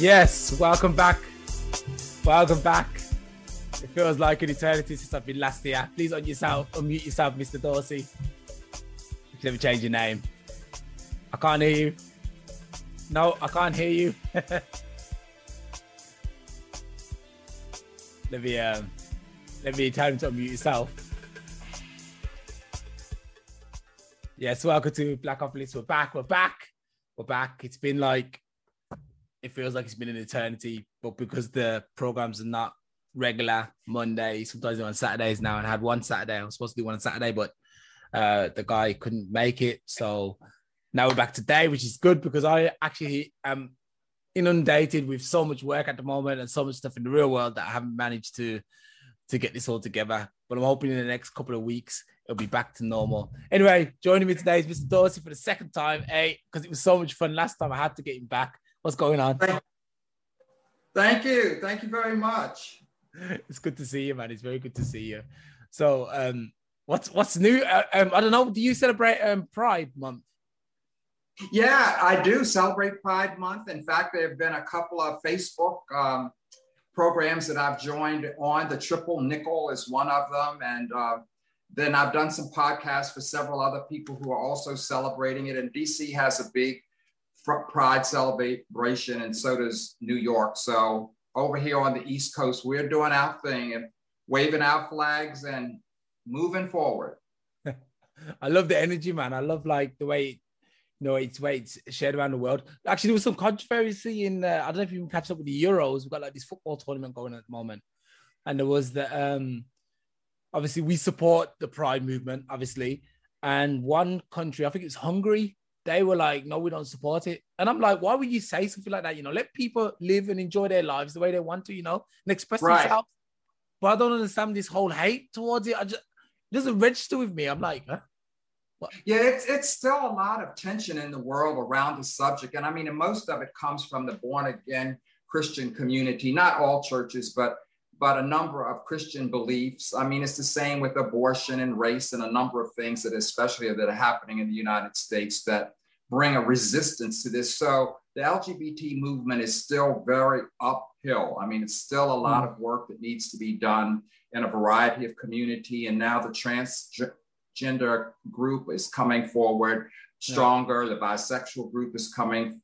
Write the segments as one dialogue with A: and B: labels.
A: Yes, welcome back. Welcome back. It feels like an eternity since I've been last here. Please on yourself, unmute yourself, Mr. Dorsey. You never change your name. I can't hear you. No, I can't hear you. let me um let me him to unmute yourself. Yes, welcome to Black Oculus. We're back. We're back. We're back. It's been like it feels like it's been an eternity, but because the programs are not regular Monday, sometimes on Saturdays now. And I had one Saturday. I was supposed to do one on Saturday, but uh, the guy couldn't make it. So now we're back today, which is good because I actually am inundated with so much work at the moment and so much stuff in the real world that I haven't managed to to get this all together. But I'm hoping in the next couple of weeks it'll be back to normal. Anyway, joining me today is Mr. Dorsey for the second time, hey, because it was so much fun last time. I had to get him back. What's going on?
B: Thank you. Thank you very much.
A: It's good to see you, man. It's very good to see you. So, um, what's what's new? Uh, um, I don't know. Do you celebrate um, Pride Month?
B: Yeah, I do celebrate Pride Month. In fact, there have been a couple of Facebook um, programs that I've joined on. The Triple Nickel is one of them, and uh, then I've done some podcasts for several other people who are also celebrating it. And DC has a big Pride celebration, and so does New York. So over here on the East Coast, we're doing our thing and waving our flags and moving forward.
A: I love the energy, man. I love like the way know it's way it's shared around the world. Actually, there was some controversy in uh, I don't know if you can catch up with the Euros. We've got like this football tournament going at the moment, and there was the um obviously we support the Pride movement, obviously, and one country, I think it's Hungary, they were like, no, we don't support it. And I'm like, why would you say something like that? You know, let people live and enjoy their lives the way they want to, you know, and express right. themselves. But I don't understand this whole hate towards it. I just it doesn't register with me. I'm like, huh?
B: Yeah, it's it's still a lot of tension in the world around the subject. And I mean, and most of it comes from the born again Christian community, not all churches, but but a number of Christian beliefs. I mean, it's the same with abortion and race and a number of things that, especially that are happening in the United States, that bring a resistance to this. So the LGBT movement is still very uphill. I mean, it's still a lot mm. of work that needs to be done in a variety of community. And now the transgender group is coming forward stronger. Yeah. The bisexual group is coming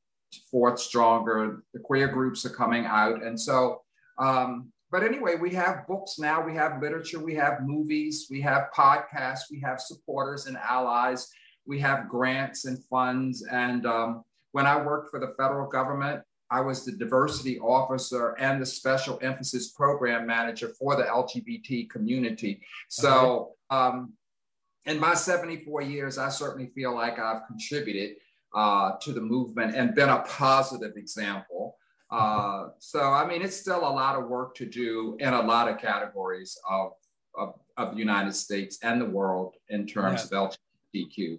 B: forth stronger. The queer groups are coming out. And so, um, but anyway, we have books now, we have literature, we have movies, we have podcasts, we have supporters and allies we have grants and funds. And um, when I worked for the federal government, I was the diversity officer and the special emphasis program manager for the LGBT community. So, um, in my 74 years, I certainly feel like I've contributed uh, to the movement and been a positive example. Uh, so, I mean, it's still a lot of work to do in a lot of categories of, of, of the United States and the world in terms yeah. of LGBTQ.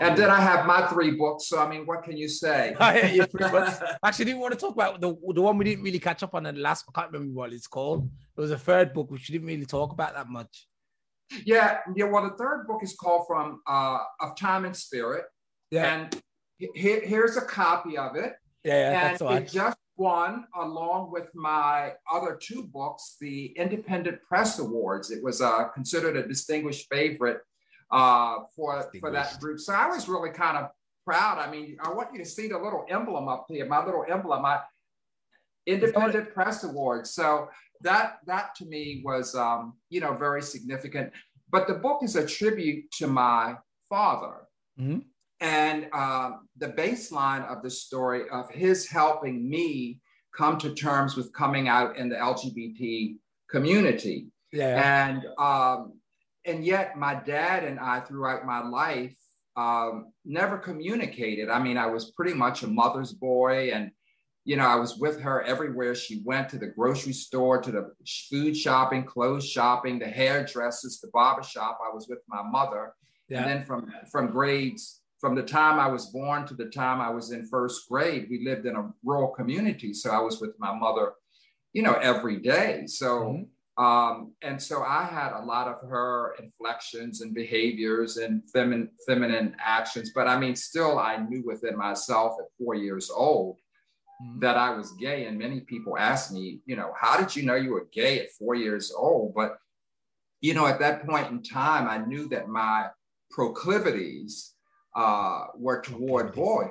B: And then I have my three books. So I mean, what can you say?
A: Actually, didn't want to talk about the, the one we didn't really catch up on in the last. I can't remember what it's called. It was a third book which we didn't really talk about that much.
B: Yeah, yeah. Well, the third book is called From uh, of Time and Spirit. Yeah. And here, here's a copy of it.
A: Yeah,
B: yeah and it just won along with my other two books the Independent Press Awards. It was uh, considered a distinguished favorite uh, for for that group. So I was really kind of proud. I mean, I want you to see the little emblem up here, my little emblem, my Independent Press Awards. So that that to me was um, you know very significant. But the book is a tribute to my father. Mm-hmm. And um, the baseline of the story of his helping me come to terms with coming out in the LGBT community. Yeah. And um, and yet my dad and I throughout my life um, never communicated. I mean, I was pretty much a mother's boy and you know, I was with her everywhere she went to the grocery store, to the food shopping, clothes shopping, the hairdressers, the barber shop. I was with my mother. Yeah. And then from, from grades, from the time I was born to the time I was in first grade, we lived in a rural community. So I was with my mother, you know, every day. So mm-hmm Um, and so I had a lot of her inflections and behaviors and feminine feminine actions. But I mean, still, I knew within myself at four years old mm-hmm. that I was gay. And many people ask me, you know, how did you know you were gay at four years old? But you know, at that point in time, I knew that my proclivities uh, were toward boy.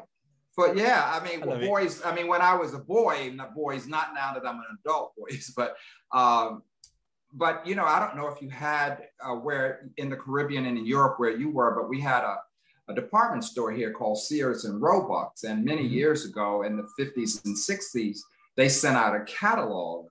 B: But yeah, I mean, I boys. It. I mean, when I was a boy, not boys, not now that I'm an adult, boys, but um, but you know, I don't know if you had uh, where in the Caribbean and in Europe where you were, but we had a, a department store here called Sears and Roebuck's, and many mm-hmm. years ago in the 50s and 60s, they sent out a catalog,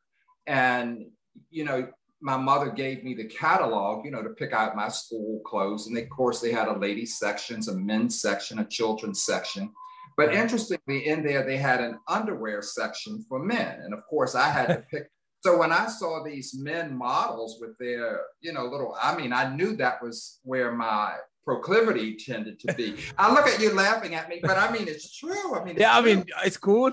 B: and you know, my mother gave me the catalog, you know, to pick out my school clothes, and they, of course they had a ladies section, a men's section, a children's section. But interestingly, in there they had an underwear section for men, and of course I had to pick. So when I saw these men models with their, you know, little, I mean, I knew that was where my proclivity tended to be. I look at you laughing at me, but I mean, it's true. I mean,
A: yeah,
B: I
A: mean, it's cool.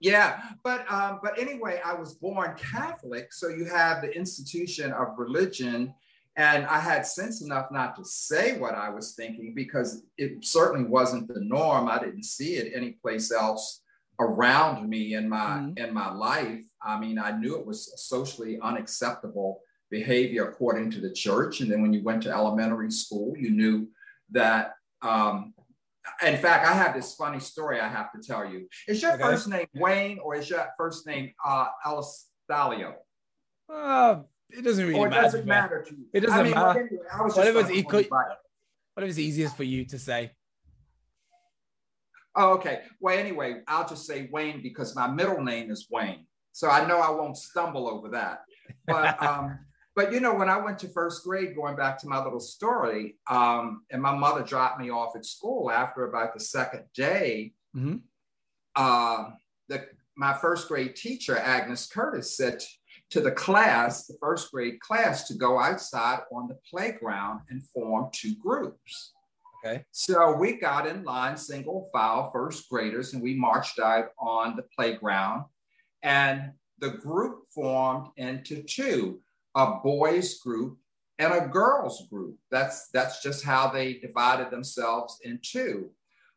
B: Yeah, but um, but anyway, I was born Catholic, so you have the institution of religion, and I had sense enough not to say what I was thinking because it certainly wasn't the norm. I didn't see it anyplace else around me in my mm-hmm. in my life. I mean, I knew it was socially unacceptable behavior according to the church. And then when you went to elementary school, you knew that. Um, in fact, I have this funny story I have to tell you. Is your okay. first name Wayne or is your first name uh, Alistalio?
A: Uh, it doesn't really
B: or
A: matter.
B: doesn't matter to you?
A: It doesn't I mean, matter. Anyway, I was whatever's, equal, whatever's easiest for you to say.
B: Oh, okay. Well, anyway, I'll just say Wayne because my middle name is Wayne. So I know I won't stumble over that. But um, but you know, when I went to first grade, going back to my little story, um, and my mother dropped me off at school after about the second day, mm-hmm. uh, the my first grade teacher, Agnes Curtis, said to the class, the first grade class, to go outside on the playground and form two groups.
A: Okay.
B: So we got in line, single file, first graders, and we marched out on the playground. And the group formed into two a boys group and a girls group. That's, that's just how they divided themselves in two.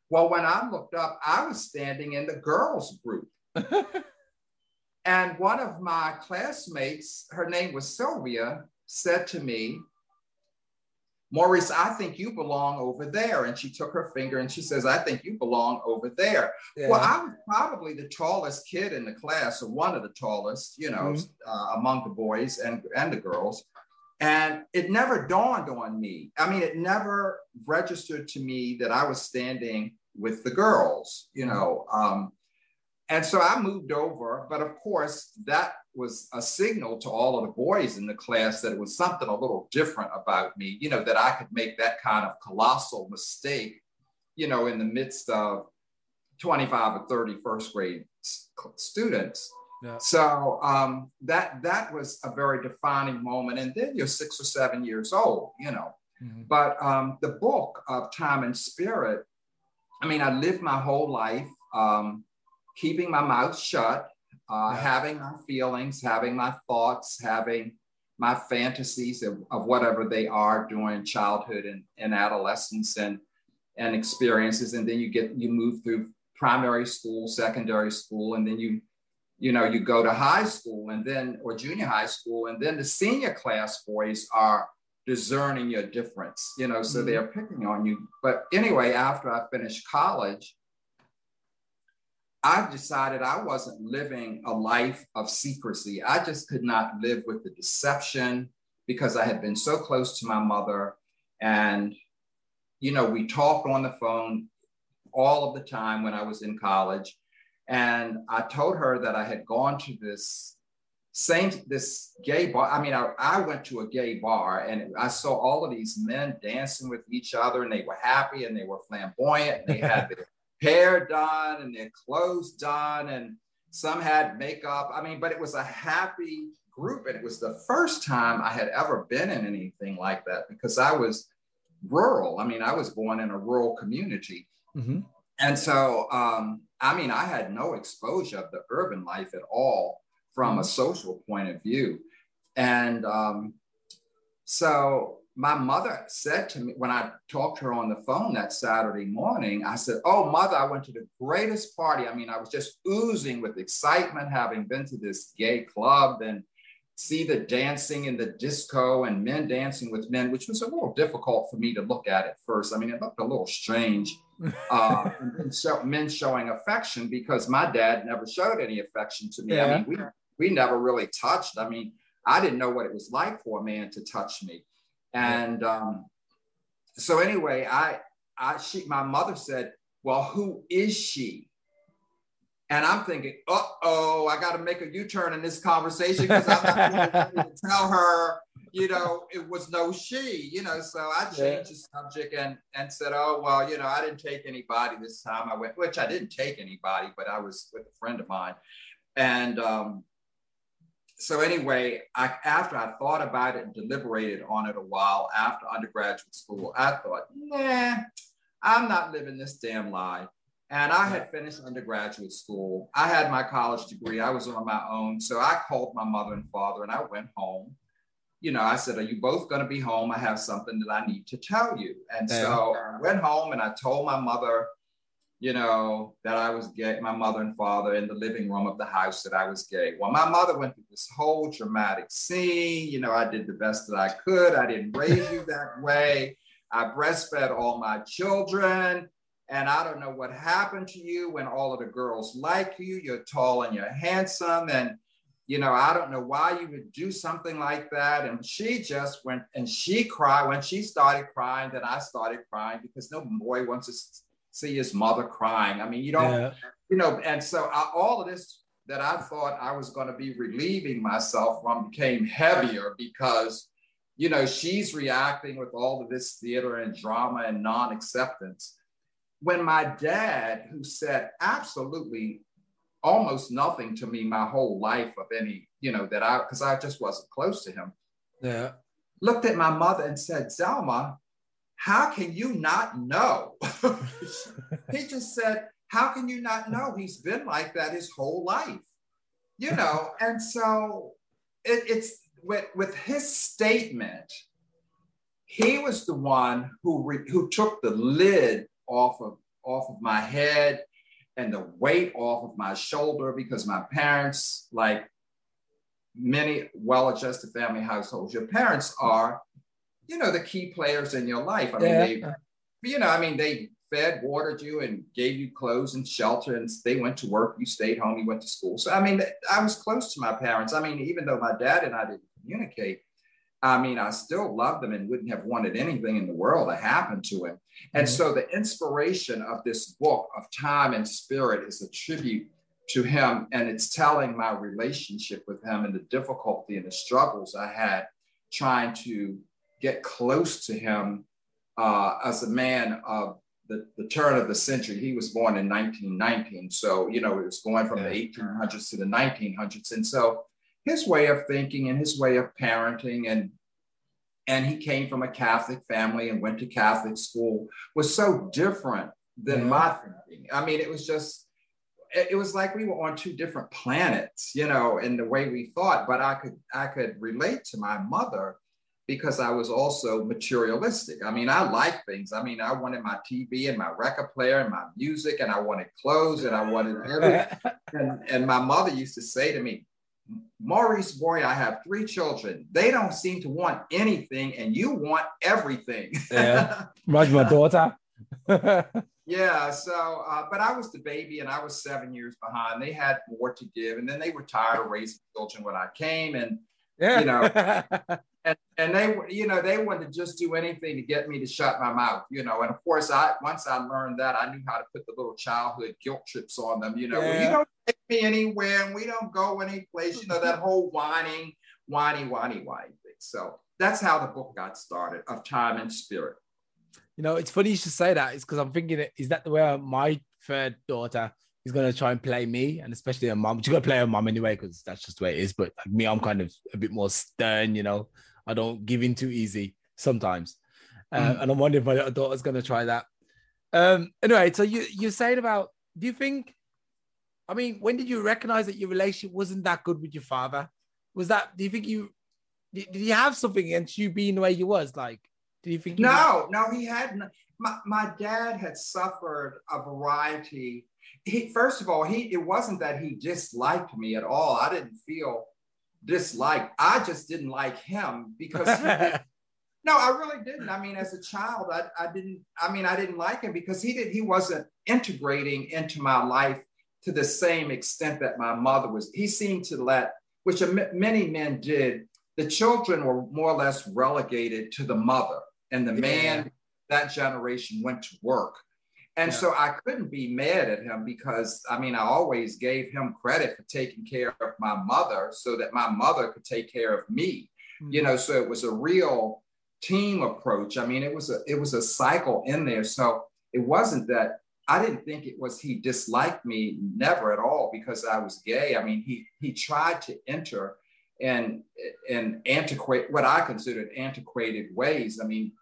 B: Well, when I looked up, I was standing in the girls group. and one of my classmates, her name was Sylvia, said to me, Maurice, I think you belong over there. And she took her finger and she says, I think you belong over there. Yeah. Well, I was probably the tallest kid in the class, or one of the tallest, you know, mm-hmm. uh, among the boys and, and the girls. And it never dawned on me. I mean, it never registered to me that I was standing with the girls, you know. Um, and so I moved over, but of course, that was a signal to all of the boys in the class that it was something a little different about me, you know, that I could make that kind of colossal mistake, you know, in the midst of 25 or 30 first grade students. Yeah. So um, that that was a very defining moment. And then you're six or seven years old, you know. Mm-hmm. But um, the book of Time and Spirit, I mean, I lived my whole life um, keeping my mouth shut, uh, yeah. having my feelings, having my thoughts, having my fantasies of, of whatever they are during childhood and, and adolescence and, and experiences. And then you get, you move through primary school, secondary school, and then you, you know, you go to high school and then, or junior high school, and then the senior class boys are discerning your difference, you know, so mm-hmm. they're picking on you. But anyway, after I finished college, I decided I wasn't living a life of secrecy. I just could not live with the deception because I had been so close to my mother. And, you know, we talked on the phone all of the time when I was in college. And I told her that I had gone to this same this gay bar. I mean, I, I went to a gay bar and I saw all of these men dancing with each other and they were happy and they were flamboyant. And they had their hair done and their clothes done, and some had makeup. I mean, but it was a happy group. And it was the first time I had ever been in anything like that because I was rural. I mean, I was born in a rural community. Mm-hmm. And so, um, I mean, I had no exposure of the urban life at all from mm-hmm. a social point of view. And um, so my mother said to me when I talked to her on the phone that Saturday morning, I said, Oh, mother, I went to the greatest party. I mean, I was just oozing with excitement having been to this gay club and see the dancing in the disco and men dancing with men, which was a little difficult for me to look at at first. I mean, it looked a little strange. uh, and so men showing affection because my dad never showed any affection to me. Yeah. I mean, we, we never really touched. I mean, I didn't know what it was like for a man to touch me. And um, so anyway, I, I, she, my mother said, well, who is she? And I'm thinking, uh oh, I got to make a U turn in this conversation because I'm not going to tell her, you know, it was no she, you know. So I changed yeah. the subject and and said, oh well, you know, I didn't take anybody this time. I went, which I didn't take anybody, but I was with a friend of mine, and um, so anyway, I, after I thought about it and deliberated on it a while after undergraduate school, I thought, nah, I'm not living this damn lie. And I had finished undergraduate school. I had my college degree. I was on my own. So I called my mother and father and I went home. You know, I said, Are you both going to be home? I have something that I need to tell you. And so I went home and I told my mother you know, that I was gay, my mother and father in the living room of the house that I was gay. Well, my mother went through this whole dramatic scene. You know, I did the best that I could. I didn't raise you that way. I breastfed all my children. And I don't know what happened to you when all of the girls like you. You're tall and you're handsome. And, you know, I don't know why you would do something like that. And she just went and she cried. When she started crying, then I started crying because no boy wants to see his mother crying. I mean, you don't, yeah. you know, and so I, all of this that I thought I was going to be relieving myself from became heavier because, you know, she's reacting with all of this theater and drama and non acceptance. When my dad, who said absolutely almost nothing to me my whole life of any, you know, that I, because I just wasn't close to him.
A: Yeah.
B: Looked at my mother and said, Zelma, how can you not know? he just said, How can you not know? He's been like that his whole life, you know? And so it, it's with, with his statement, he was the one who, re, who took the lid off of, off of my head and the weight off of my shoulder because my parents, like many well adjusted family households, your parents are you know, the key players in your life. I mean, yeah. they, you know, I mean, they fed, watered you, and gave you clothes and shelter, and they went to work. You stayed home. You went to school. So, I mean, I was close to my parents. I mean, even though my dad and I didn't communicate, I mean, I still loved them and wouldn't have wanted anything in the world to happen to him. And mm-hmm. so, the inspiration of this book of time and spirit is a tribute to him, and it's telling my relationship with him and the difficulty and the struggles I had trying to get close to him uh, as a man of the, the turn of the century. He was born in 1919. So, you know, it was going from yeah. the 1800s to the 1900s. And so his way of thinking and his way of parenting and and he came from a Catholic family and went to Catholic school was so different than yeah. my thinking. I mean, it was just it was like we were on two different planets, you know, in the way we thought. But I could I could relate to my mother because I was also materialistic. I mean, I like things. I mean, I wanted my TV and my record player and my music, and I wanted clothes and I wanted everything. and, and my mother used to say to me, Maurice boy, I have three children. They don't seem to want anything, and you want everything.
A: yeah, my daughter.
B: yeah, so, uh, but I was the baby and I was seven years behind. They had more to give, and then they were tired of raising children when I came. And, yeah. you know, and, and they you know they wanted to just do anything to get me to shut my mouth you know and of course i once i learned that i knew how to put the little childhood guilt trips on them you know yeah. well, you don't take me anywhere and we don't go any place you know that whole whining whiny whiny whiny thing so that's how the book got started of time and spirit
A: you know it's funny you should say that it's because i'm thinking is that the way uh, my third daughter is gonna try and play me, and especially a mom. She's gonna play her mom anyway, because that's just the way it is. But like me, I'm kind of a bit more stern, you know. I don't give in too easy sometimes. Uh, mm. And I'm wondering if my daughter's going to try that. Um, anyway, so you you're saying about do you think? I mean, when did you recognize that your relationship wasn't that good with your father? Was that? Do you think you did, did he have something against you being the way you was? Like, did you think?
B: No, no, he had. not My, my dad had suffered a variety. He first of all, he it wasn't that he disliked me at all. I didn't feel disliked. I just didn't like him because no, I really didn't. I mean, as a child, I, I didn't. I mean, I didn't like him because he did. He wasn't integrating into my life to the same extent that my mother was. He seemed to let, which many men did, the children were more or less relegated to the mother, and the yeah. man that generation went to work. And yeah. so I couldn't be mad at him because I mean, I always gave him credit for taking care of my mother so that my mother could take care of me. Mm-hmm. You know, so it was a real team approach. I mean, it was a it was a cycle in there. So it wasn't that I didn't think it was he disliked me, never at all, because I was gay. I mean, he he tried to enter in in antiquate what I considered antiquated ways. I mean,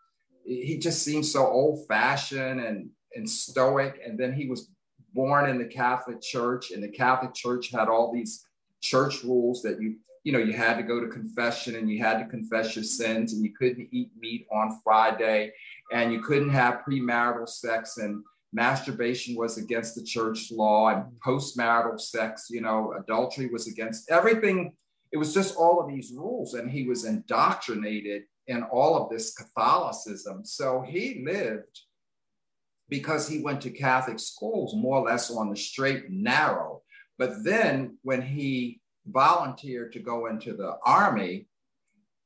B: he just seemed so old fashioned and and stoic. And then he was born in the Catholic Church, and the Catholic Church had all these church rules that you you know you had to go to confession and you had to confess your sins and you couldn't eat meat on Friday and you couldn't have premarital sex. And masturbation was against the church law and postmarital sex you know adultery was against everything. It was just all of these rules. And he was indoctrinated in all of this catholicism. So he lived because he went to catholic schools more or less on the straight and narrow but then when he volunteered to go into the army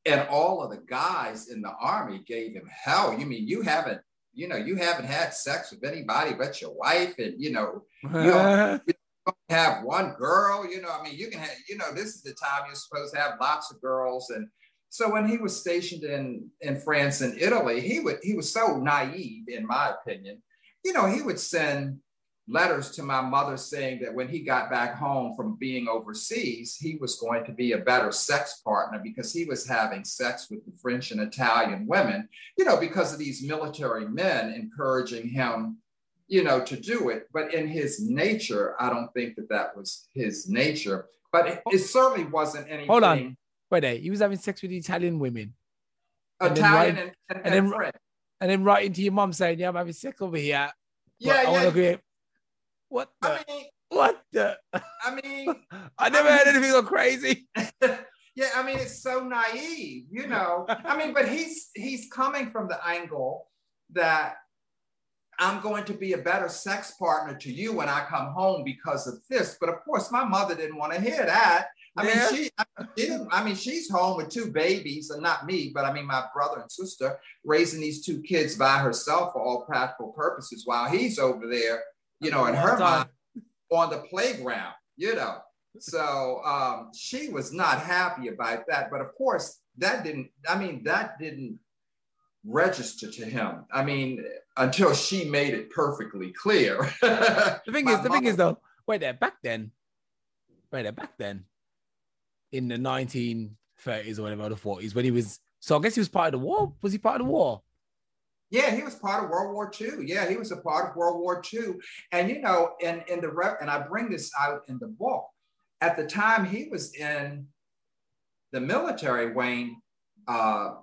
B: and all of the guys in the army gave him hell you mean you haven't you know, you haven't had sex with anybody but your wife, and you know, you don't, you don't have one girl. You know, I mean, you can have, you know, this is the time you're supposed to have lots of girls, and so when he was stationed in in France and Italy, he would he was so naive, in my opinion. You know, he would send letters to my mother saying that when he got back home from being overseas, he was going to be a better sex partner because he was having sex with the French and Italian women, you know, because of these military men encouraging him, you know, to do it. But in his nature, I don't think that that was his nature. But it, it certainly wasn't anything.
A: Hold on. Wait there. He was having sex with Italian women.
B: Italian and, and, and, and, then, French.
A: And then writing to your mom saying, Yeah, I'm having sick over here.
B: Yeah, yeah.
A: I what the?
B: I mean,
A: what the?
B: I mean,
A: I never I mean, anything so crazy.
B: yeah, I mean, it's so naive, you know. I mean, but he's he's coming from the angle that I'm going to be a better sex partner to you when I come home because of this. But of course, my mother didn't want to hear that. I mean, she, she I mean, she's home with two babies, and not me, but I mean, my brother and sister raising these two kids by herself for all practical purposes, while he's over there you know, in her mind on the playground, you know. So um, she was not happy about that. But of course, that didn't, I mean, that didn't register to him. I mean, until she made it perfectly clear.
A: the thing is, the mom, thing is though, wait there, back then, wait there, back then, in the 1930s or whatever, the 40s, when he was, so I guess he was part of the war. Was he part of the war?
B: Yeah, he was part of World War II. Yeah, he was a part of World War II. And you know, in, in the and I bring this out in the book, at the time he was in the military, Wayne, uh,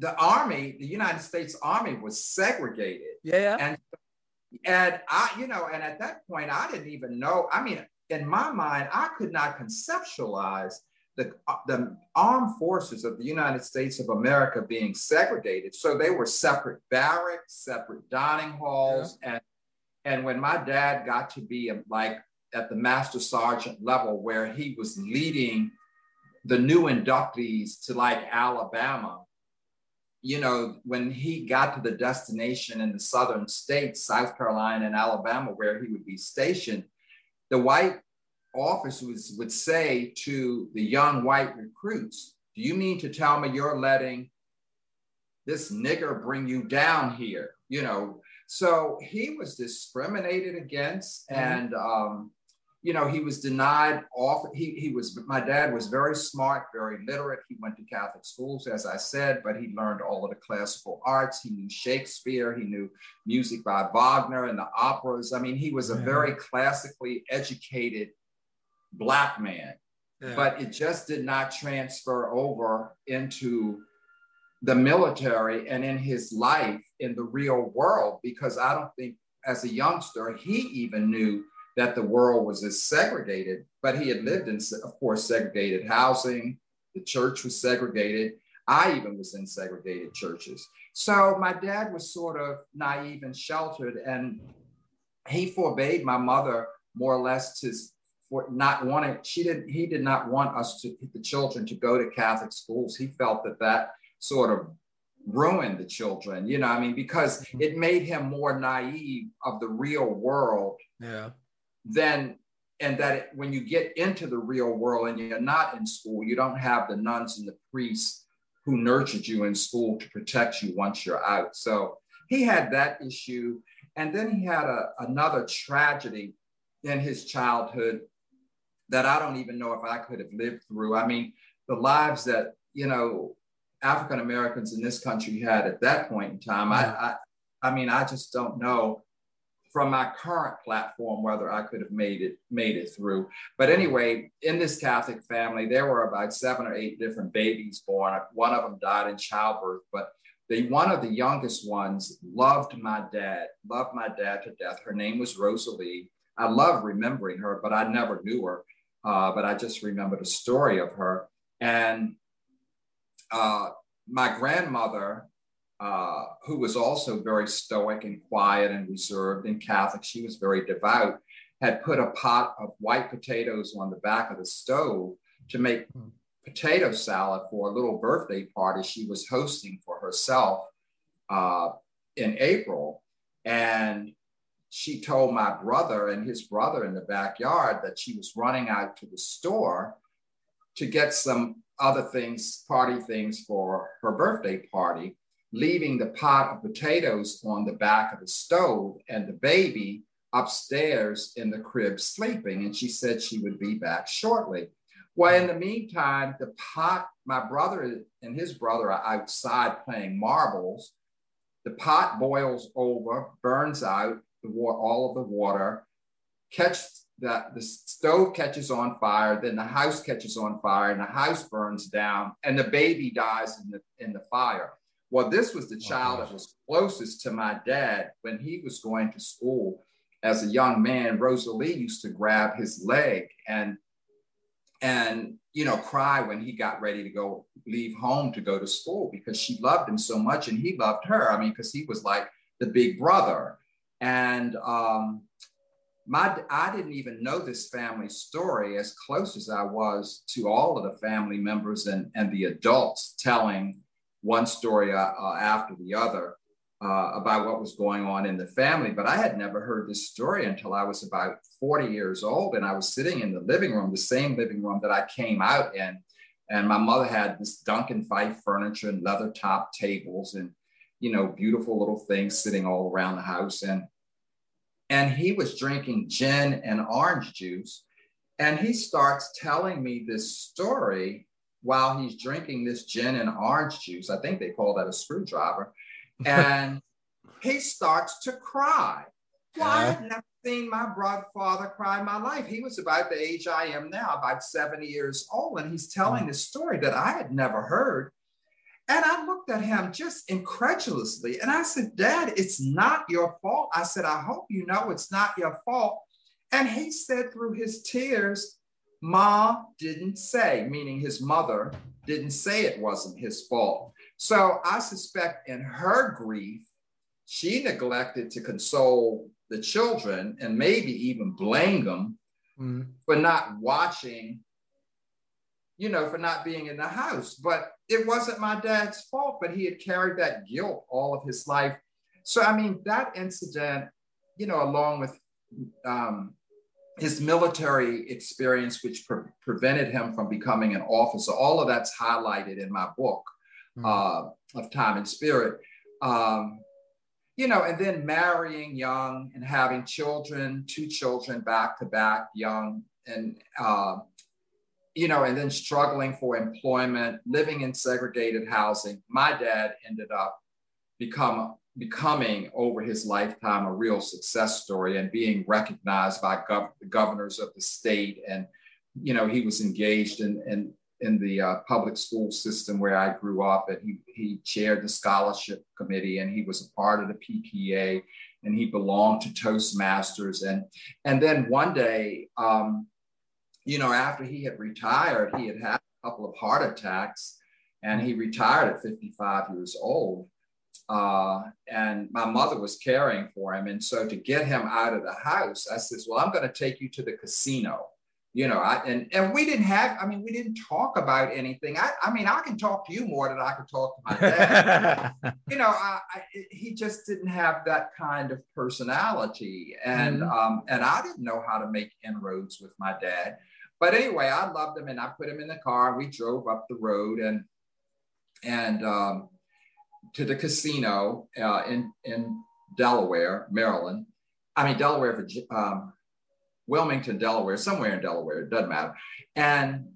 B: the army, the United States Army was segregated.
A: Yeah.
B: And and I, you know, and at that point, I didn't even know. I mean, in my mind, I could not conceptualize the, the armed forces of the United States of America being segregated. So they were separate barracks, separate dining halls. Yeah. And, and when my dad got to be a, like at the master sergeant level, where he was leading the new inductees to like Alabama, you know, when he got to the destination in the southern states, South Carolina and Alabama, where he would be stationed, the white officers would say to the young white recruits, Do you mean to tell me you're letting this nigger bring you down here? You know, so he was discriminated against mm-hmm. and um, you know, he was denied off. He, he was, my dad was very smart, very literate. He went to Catholic schools, as I said, but he learned all of the classical arts. He knew Shakespeare, he knew music by Wagner and the operas. I mean, he was a very classically educated black man. yeah. but it just did not transfer over into the military and in his life in the real world because I don't think as a youngster he even knew that the world was as segregated, but he had lived in, of course, segregated housing. The church was segregated. I even was in segregated churches. So my dad was sort of naive and sheltered, and he forbade my mother more or less to for not wanting. She didn't. He did not want us to the children to go to Catholic schools. He felt that that sort of ruined the children. You know, I mean, because mm-hmm. it made him more naive of the real world.
A: Yeah.
B: Then and that it, when you get into the real world and you're not in school, you don't have the nuns and the priests who nurtured you in school to protect you once you're out. So he had that issue. And then he had a, another tragedy in his childhood that I don't even know if I could have lived through. I mean, the lives that, you know, African Americans in this country had at that point in time, I, I, I mean, I just don't know from my current platform whether I could have made it made it through. But anyway, in this Catholic family, there were about seven or eight different babies born. One of them died in childbirth, but the one of the youngest ones loved my dad, loved my dad to death. Her name was Rosalie. I love remembering her, but I never knew her. Uh, but I just remembered a story of her. And uh, my grandmother uh, who was also very stoic and quiet and reserved and Catholic, she was very devout, had put a pot of white potatoes on the back of the stove to make hmm. potato salad for a little birthday party she was hosting for herself uh, in April. And she told my brother and his brother in the backyard that she was running out to the store to get some other things, party things for her birthday party leaving the pot of potatoes on the back of the stove and the baby upstairs in the crib sleeping. And she said she would be back shortly. Well, in the meantime, the pot, my brother and his brother are outside playing marbles. The pot boils over, burns out the water, all of the water, catch the, the stove catches on fire, then the house catches on fire, and the house burns down, and the baby dies in the in the fire. Well, this was the oh, child that was closest to my dad when he was going to school as a young man. Rosalie used to grab his leg and and you know cry when he got ready to go leave home to go to school because she loved him so much and he loved her. I mean, because he was like the big brother. And um, my I didn't even know this family story as close as I was to all of the family members and, and the adults telling one story uh, uh, after the other uh, about what was going on in the family. But I had never heard this story until I was about 40 years old. And I was sitting in the living room, the same living room that I came out in. And my mother had this Duncan Phyfe furniture and leather top tables and, you know, beautiful little things sitting all around the house. And, and he was drinking gin and orange juice. And he starts telling me this story while he's drinking this gin and orange juice. I think they call that a screwdriver. And he starts to cry. Well, I had never seen my brother father cry in my life. He was about the age I am now, about 70 years old. And he's telling this story that I had never heard. And I looked at him just incredulously. And I said, Dad, it's not your fault. I said, I hope you know it's not your fault. And he said through his tears, Ma didn't say, meaning his mother didn't say it wasn't his fault. So I suspect in her grief, she neglected to console the children and maybe even blame them mm. for not watching, you know, for not being in the house. But it wasn't my dad's fault, but he had carried that guilt all of his life. So, I mean, that incident, you know, along with um, his military experience, which pre- prevented him from becoming an officer. All of that's highlighted in my book mm-hmm. uh, of Time and Spirit. Um, you know, and then marrying young and having children, two children back to back, young, and uh, you know, and then struggling for employment, living in segregated housing. My dad ended up become becoming over his lifetime a real success story and being recognized by gov- the governors of the state and you know, he was engaged in, in, in the uh, public school system where I grew up, and he, he chaired the scholarship committee, and he was a part of the PTA, and he belonged to Toastmasters, and and then one day, um, you know, after he had retired, he had had a couple of heart attacks, and he retired at 55 years old. Uh, and my mother was caring for him. And so to get him out of the house, I says, Well, I'm going to take you to the casino. You know, I, and, and we didn't have, I mean, we didn't talk about anything. I, I mean, I can talk to you more than I can talk to my dad. you know, I, I, he just didn't have that kind of personality. And, mm-hmm. um, and I didn't know how to make inroads with my dad. But anyway, I loved him and I put him in the car and we drove up the road and, and, um, to the casino uh, in in Delaware, Maryland. I mean Delaware, um, Wilmington, Delaware, somewhere in Delaware. It doesn't matter. And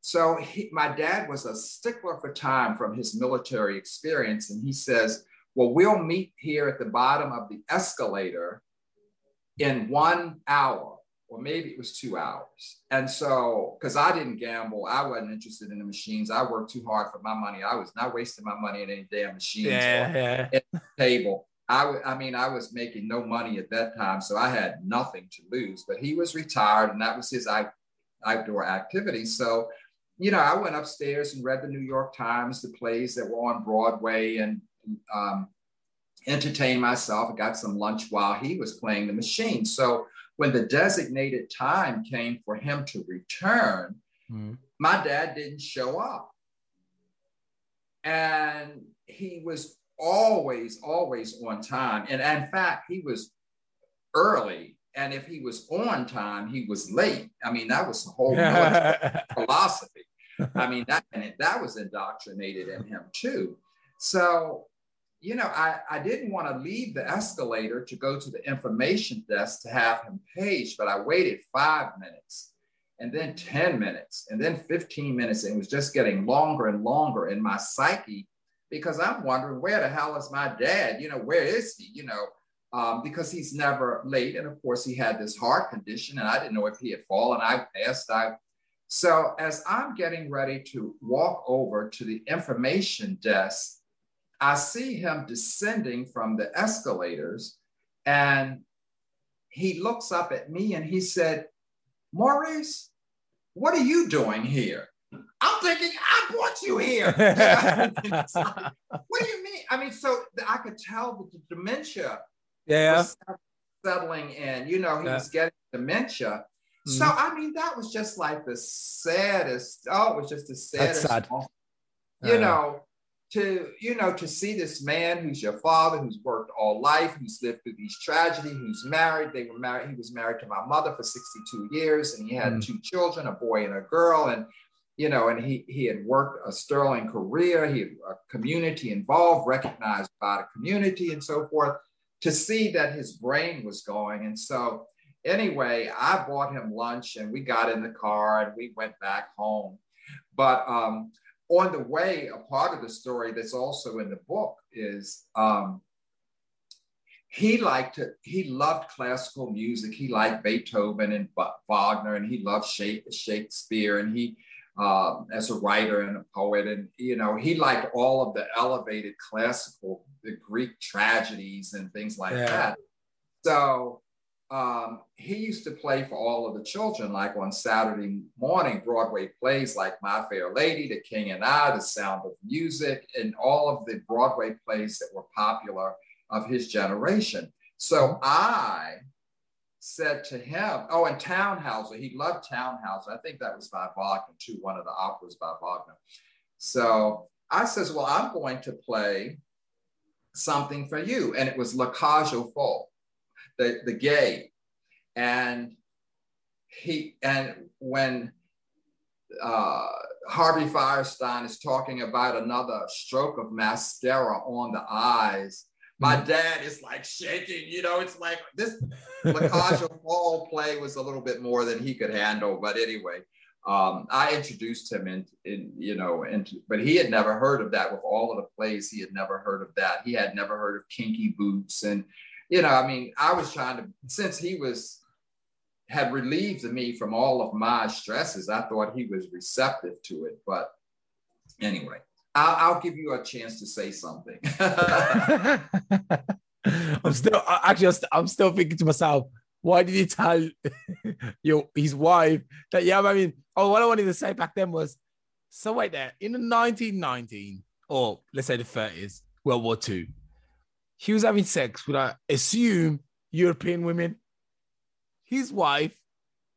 B: so he, my dad was a stickler for time from his military experience, and he says, "Well, we'll meet here at the bottom of the escalator in one hour." Or maybe it was two hours. And so, because I didn't gamble, I wasn't interested in the machines. I worked too hard for my money. I was not wasting my money in any damn machines
A: yeah, yeah.
B: table. I, I mean, I was making no money at that time, so I had nothing to lose. But he was retired, and that was his outdoor activity. So, you know, I went upstairs and read the New York Times, the plays that were on Broadway, and um, entertained myself. I got some lunch while he was playing the machine. So when the designated time came for him to return, mm. my dad didn't show up. And he was always, always on time. And in fact, he was early. And if he was on time, he was late. I mean, that was the whole philosophy. I mean, that, and that was indoctrinated in him too. So you know, I, I didn't want to leave the escalator to go to the information desk to have him paged, but I waited five minutes and then 10 minutes and then 15 minutes. And it was just getting longer and longer in my psyche because I'm wondering where the hell is my dad? You know, where is he? You know, um, because he's never late. And of course, he had this heart condition and I didn't know if he had fallen. I passed out. so as I'm getting ready to walk over to the information desk, I see him descending from the escalators and he looks up at me and he said, Maurice, what are you doing here? I'm thinking, I brought you here. what do you mean? I mean, so I could tell that the dementia
A: yeah.
B: was settling in. You know, he yeah. was getting dementia. Mm-hmm. So, I mean, that was just like the saddest. Oh, it was just the saddest.
A: That's Sad.
B: You uh, know, to you know to see this man who's your father who's worked all life who's lived through these tragedy who's married. They were married he was married to my mother for 62 years and he had mm. two children a boy and a girl and you know and he he had worked a sterling career he a community involved recognized by the community and so forth to see that his brain was going. And so anyway i bought him lunch and we got in the car and we went back home. But um on the way, a part of the story that's also in the book is um, he liked to, he loved classical music. He liked Beethoven and Wagner, and he loved Shakespeare, and he, um, as a writer and a poet, and you know, he liked all of the elevated classical, the Greek tragedies and things like yeah. that. So um, he used to play for all of the children, like on Saturday morning Broadway plays like My Fair Lady, The King and I, The Sound of Music, and all of the Broadway plays that were popular of his generation. So I said to him, oh, and Tannhäuser, he loved Tannhäuser. I think that was by Wagner too, one of the operas by Wagner. So I says, well, I'm going to play something for you. And it was La Cage aux Folles the, the gay. And he and when uh, Harvey Fierstein is talking about another stroke of mascara on the eyes. My mm-hmm. dad is like shaking, you know, it's like this Lacacia Fall play was a little bit more than he could handle. But anyway, um, I introduced him in, in, you know, into, but he had never heard of that with all of the plays. He had never heard of that. He had never heard of Kinky Boots and you know, I mean, I was trying to, since he was had relieved me from all of my stresses. I thought he was receptive to it. But anyway, I'll, I'll give you a chance to say something.
A: I'm still actually I'm still thinking to myself, why did he tell your his wife that? Yeah, I mean, oh, what I wanted to say back then was, so wait there in the 1919 or let's say the 30s, World War II, he was having sex with I assume European women. His wife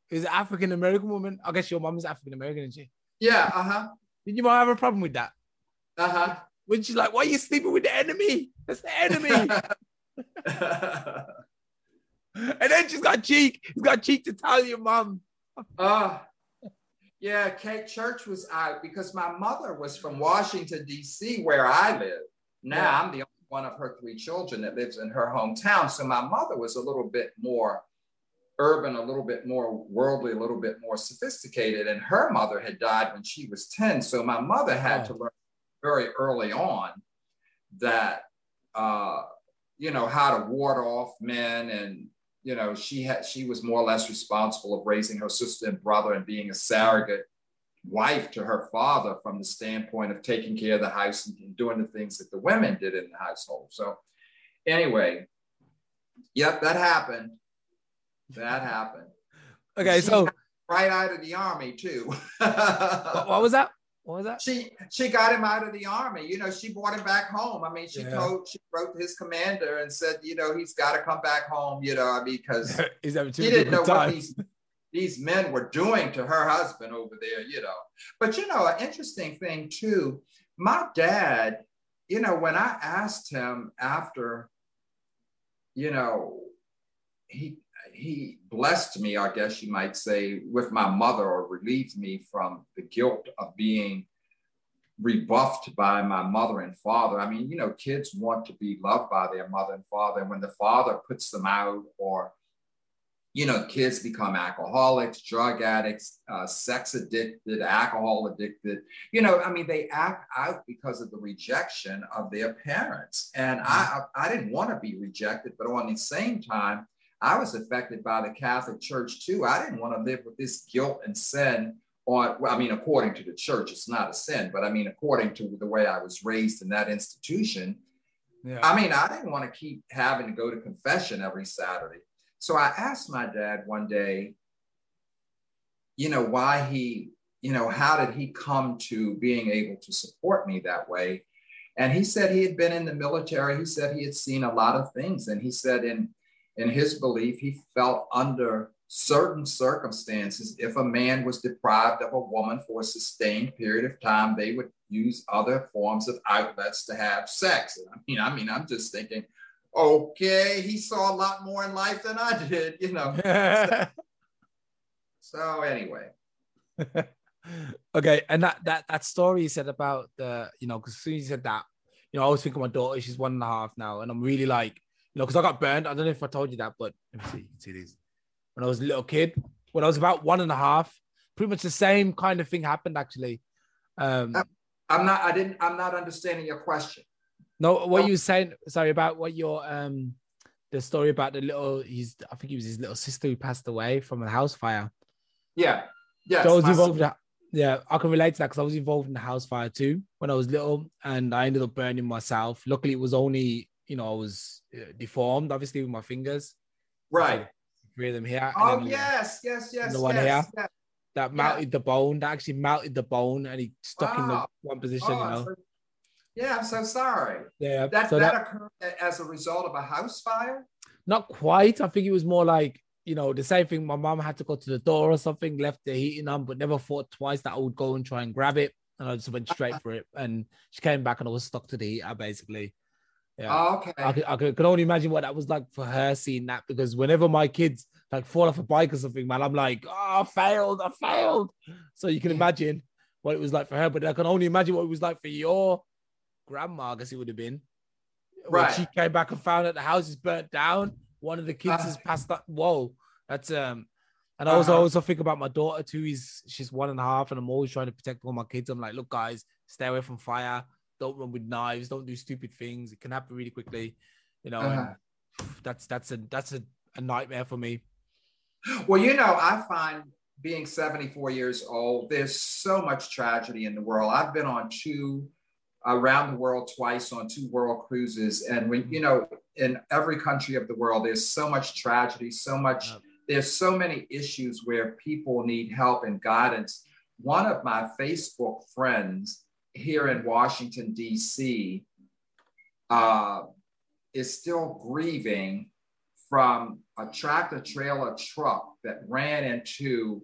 A: is an African American woman. I guess your mom is African American, isn't she?
B: Yeah. Uh huh.
A: Did your mom have a problem with that?
B: Uh huh.
A: When she's like, "Why are you sleeping with the enemy? That's the enemy." and then she's got cheek. He's got cheek to tell your mom.
B: uh, yeah, Kate Church was out because my mother was from Washington, D.C., where I live. Now yeah. I'm the only one of her three children that lives in her hometown. So my mother was a little bit more urban, a little bit more worldly, a little bit more sophisticated. And her mother had died when she was 10. So my mother had oh. to learn very early on that, uh, you know, how to ward off men and you know, she had she was more or less responsible of raising her sister and brother and being a surrogate wife to her father from the standpoint of taking care of the house and doing the things that the women did in the household. So anyway, yep, that happened. That happened.
A: Okay,
B: she
A: so
B: right out of the army too.
A: what, what was that? What was that?
B: She she got him out of the army. You know, she brought him back home. I mean, she yeah. told she wrote his commander and said, you know, he's got to come back home. You know, I mean, because he didn't know what these these men were doing to her husband over there. You know, but you know, an interesting thing too. My dad, you know, when I asked him after, you know, he he blessed me, I guess you might say, with my mother or relieved me from the guilt of being rebuffed by my mother and father. I mean, you know, kids want to be loved by their mother and father. And when the father puts them out, or, you know, kids become alcoholics, drug addicts, uh, sex addicted, alcohol addicted, you know, I mean, they act out because of the rejection of their parents. And I, I didn't want to be rejected, but on the same time, I was affected by the Catholic Church too. I didn't want to live with this guilt and sin on, well, I mean, according to the church, it's not a sin, but I mean, according to the way I was raised in that institution, yeah. I mean, I didn't want to keep having to go to confession every Saturday. So I asked my dad one day, you know, why he, you know, how did he come to being able to support me that way? And he said he had been in the military. He said he had seen a lot of things. And he said, in in his belief, he felt under certain circumstances, if a man was deprived of a woman for a sustained period of time, they would use other forms of outlets to have sex. And I mean, I mean, I'm just thinking, okay, he saw a lot more in life than I did, you know. so, so anyway.
A: okay, and that that that story you said about the, you know, because as soon as you said that, you know, I was thinking my daughter, she's one and a half now, and I'm really like, you know, because I got burned. I don't know if I told you that, but let me see. You can see these. When I was a little kid, when I was about one and a half, pretty much the same kind of thing happened actually. Um,
B: I'm not. I didn't. I'm not understanding your question.
A: No, what you were saying. Sorry about what your um, the story about the little. He's. I think he was his little sister who passed away from a house fire.
B: Yeah. Yeah.
A: So I was involved. In, yeah, I can relate to that because I was involved in the house fire too when I was little, and I ended up burning myself. Luckily, it was only you know I was uh, deformed, obviously with my fingers.
B: Right.
A: three of them here.
B: Oh yes, yes, yes.
A: The one
B: yes,
A: here.
B: Yes.
A: That melted yeah. the bone. That actually melted the bone, and he stuck wow. in the one position. Oh, you know.
B: So, yeah, I'm so sorry.
A: Yeah.
B: That, so that that occurred as a result of a house fire.
A: Not quite. I think it was more like you know the same thing. My mom had to go to the door or something, left the heating on, but never thought twice that I would go and try and grab it, and I just went straight uh-huh. for it. And she came back, and I was stuck to the heater basically.
B: Yeah. Oh, okay. I
A: could, I could, only imagine what that was like for her seeing that because whenever my kids like fall off a bike or something, man, I'm like, oh, I failed, I failed. So you can imagine what it was like for her, but I can only imagine what it was like for your grandma. I guess it would have been. Right. When she came back and found that the house is burnt down. One of the kids uh, has passed that. Whoa, that's um. And I also uh-huh. also think about my daughter too. He's she's one and a half, and I'm always trying to protect all my kids. I'm like, look, guys, stay away from fire don't run with knives, don't do stupid things. It can happen really quickly, you know. Uh-huh. that's that's a that's a, a nightmare for me.
B: Well, you know, I find being 74 years old, there's so much tragedy in the world. I've been on two around the world twice on two world cruises. And when, you know, in every country of the world, there's so much tragedy, so much, there's so many issues where people need help and guidance. One of my Facebook friends here in Washington, D.C., uh, is still grieving from a tractor trailer truck that ran into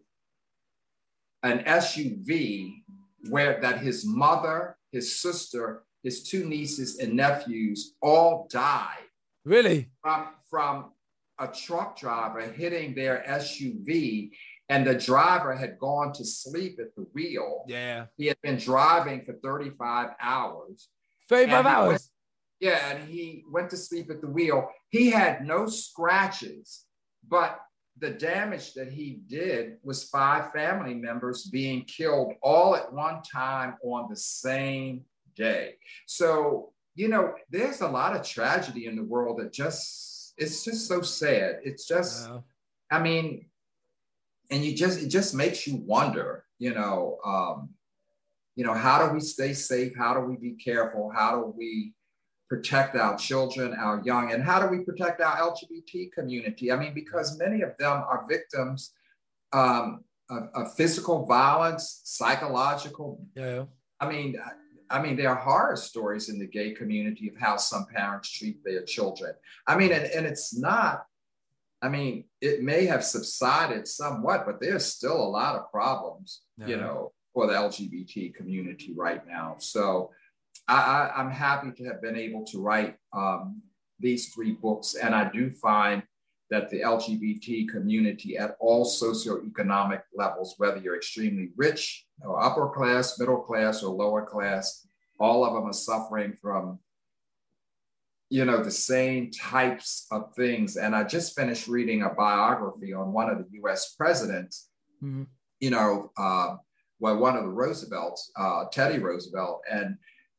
B: an SUV where that his mother, his sister, his two nieces and nephews all died.
A: Really?
B: From, from a truck driver hitting their SUV and the driver had gone to sleep at the wheel.
A: Yeah.
B: He had been driving for 35 hours.
A: 35 hours?
B: Went, yeah, and he went to sleep at the wheel. He had no scratches, but the damage that he did was five family members being killed all at one time on the same day. So, you know, there's a lot of tragedy in the world that just, it's just so sad. It's just, wow. I mean, and you just, it just makes you wonder, you know, um, you know, how do we stay safe? How do we be careful? How do we, protect our children, our young, and how do we protect our LGBT community? I mean, because many of them are victims um, of, of, physical violence, psychological.
A: Yeah.
B: I mean, I mean, there are horror stories in the gay community of how some parents treat their children. I mean, and, and it's not, I mean, it may have subsided somewhat, but there's still a lot of problems, yeah. you know, for the LGBT community right now. So, I, am happy to have been able to write um, these three books. And I do find that the LGBT community at all socioeconomic levels, whether you're extremely rich or upper class, middle class, or lower class, all of them are suffering from you know the same types of things and i just finished reading a biography on one of the us presidents mm-hmm. you know uh, well one of the roosevelts uh, teddy roosevelt and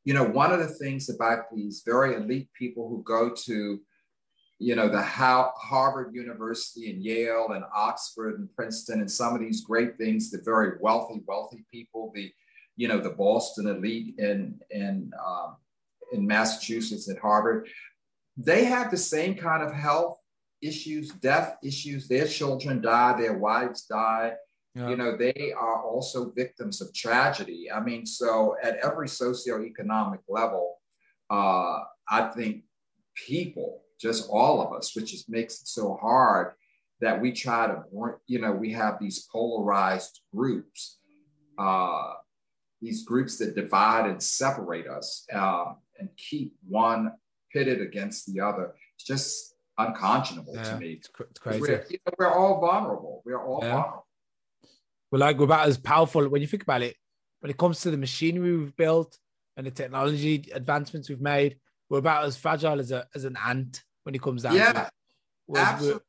B: you know, one of the things about these very elite people who go to, you know, the Harvard University and Yale and Oxford and Princeton and some of these great things, the very wealthy, wealthy people, the, you know, the Boston elite in, in, um, in Massachusetts at Harvard, they have the same kind of health issues, death issues. Their children die, their wives die, yeah. You know, they are also victims of tragedy. I mean, so at every socioeconomic level, uh, I think people, just all of us, which just makes it so hard that we try to, you know, we have these polarized groups, uh, these groups that divide and separate us uh, and keep one pitted against the other. It's just unconscionable yeah, to me.
A: It's, crazy.
B: We're, you know, we're, all vulnerable. We're all yeah. vulnerable.
A: We're like we're about as powerful when you think about it. When it comes to the machinery we've built and the technology advancements we've made, we're about as fragile as a as an ant when it comes down
B: yeah,
A: to
B: it. Absolutely.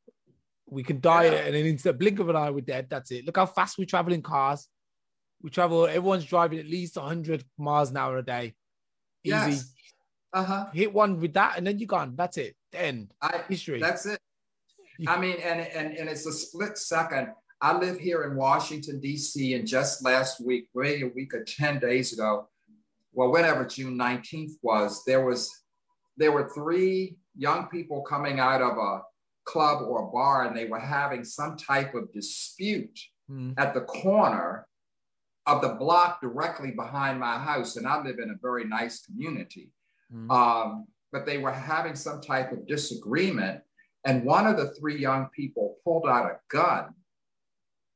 A: We can die yeah. and then instant blink of an eye, we're dead. That's it. Look how fast we travel in cars. We travel, everyone's driving at least 100 miles an hour a day. Easy. Yes.
B: Uh-huh.
A: Hit one with that and then you're gone. That's it. End.
B: I,
A: History.
B: That's it. I mean, and, and, and it's a split second. I live here in Washington, D.C., and just last week, maybe a week or 10 days ago, well, whenever June 19th was, there was there were three young people coming out of a club or a bar, and they were having some type of dispute mm. at the corner of the block directly behind my house. And I live in a very nice community. Mm. Um, but they were having some type of disagreement. And one of the three young people pulled out a gun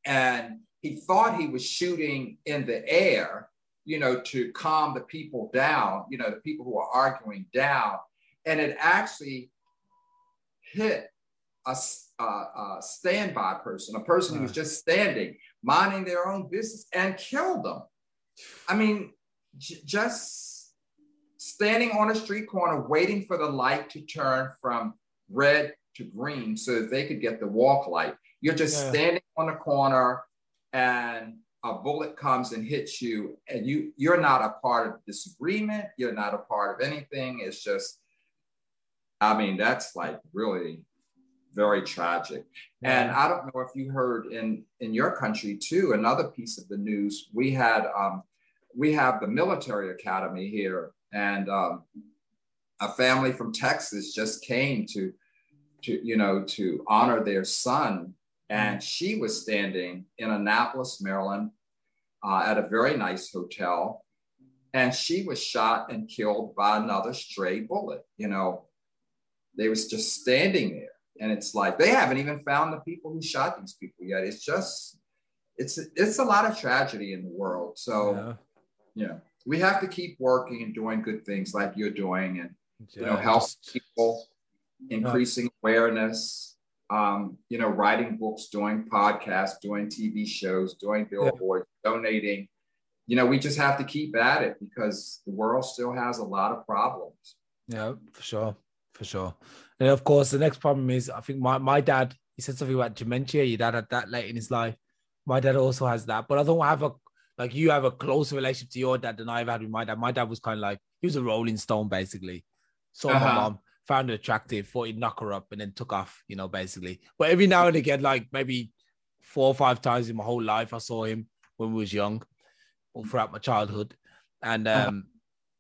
B: and he thought he was shooting in the air, you know, to calm the people down, you know, the people who were arguing down. And it actually hit a, a, a standby person, a person who was just standing, minding their own business, and killed them. I mean, j- just standing on a street corner, waiting for the light to turn from red to green so that they could get the walk light. You're just yeah. standing on the corner and a bullet comes and hits you and you you're not a part of disagreement you're not a part of anything it's just i mean that's like really very tragic. And I don't know if you heard in in your country too. Another piece of the news we had. Um, we have the military academy here, and um, a family from Texas just came to to you know to honor their son, and she was standing in Annapolis, Maryland, uh, at a very nice hotel, and she was shot and killed by another stray bullet. You know, they was just standing there. And it's like they haven't even found the people who shot these people yet. It's just it's it's a lot of tragedy in the world. So yeah, yeah we have to keep working and doing good things like you're doing and you know help people increasing awareness um, you know writing books doing podcasts doing tv shows doing billboards yeah. donating you know we just have to keep at it because the world still has a lot of problems
A: yeah for sure for sure. And of course, the next problem is I think my, my dad, he said something about dementia. Your dad had that late in his life. My dad also has that, but I don't have a like you have a closer relationship to your dad than I've had with my dad. My dad was kind of like he was a rolling stone, basically. Saw uh-huh. my mom, found her attractive, thought he'd knock her up, and then took off, you know, basically. But every now and again, like maybe four or five times in my whole life, I saw him when we was young, or throughout my childhood. And uh-huh. um,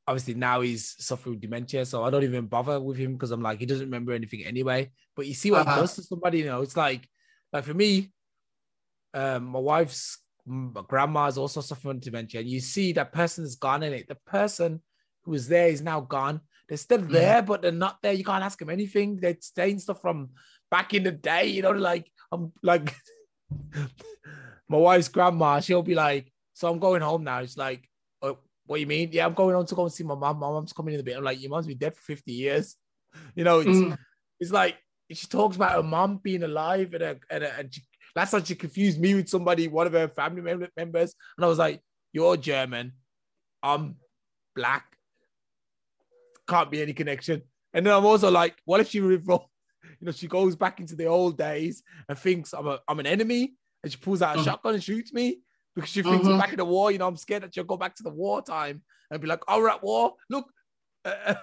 A: obviously now he's suffering dementia, so I don't even bother with him because I'm like he doesn't remember anything anyway. But you see what uh-huh. he does to somebody, you know, it's like like for me, um, my wife's my grandma is also suffering dementia, and you see that person is gone in it. The person who was there is now gone. They're still there, mm but they're not there. You can't ask them anything. They're saying stuff from back in the day, you know, like I'm like my wife's grandma, she'll be like, So I'm going home now. It's like, oh, what you mean? Yeah, I'm going on to go and see my mom. My mom's coming in a bit. I'm like, your mom's been dead for 50 years. You know, it's, mm. it's like she talks about her mom being alive and, a, and, a, and she, last time she confused me with somebody, one of her family members. And I was like, you're German. I'm black. Can't be any connection. And then I'm also like, what if she revolves? You know, she goes back into the old days and thinks I'm a I'm an enemy, and she pulls out a mm. shotgun and shoots me because she thinks mm-hmm. back in the war. You know, I'm scared that she'll go back to the war time and be like, "Oh, we're at war. Look, uh,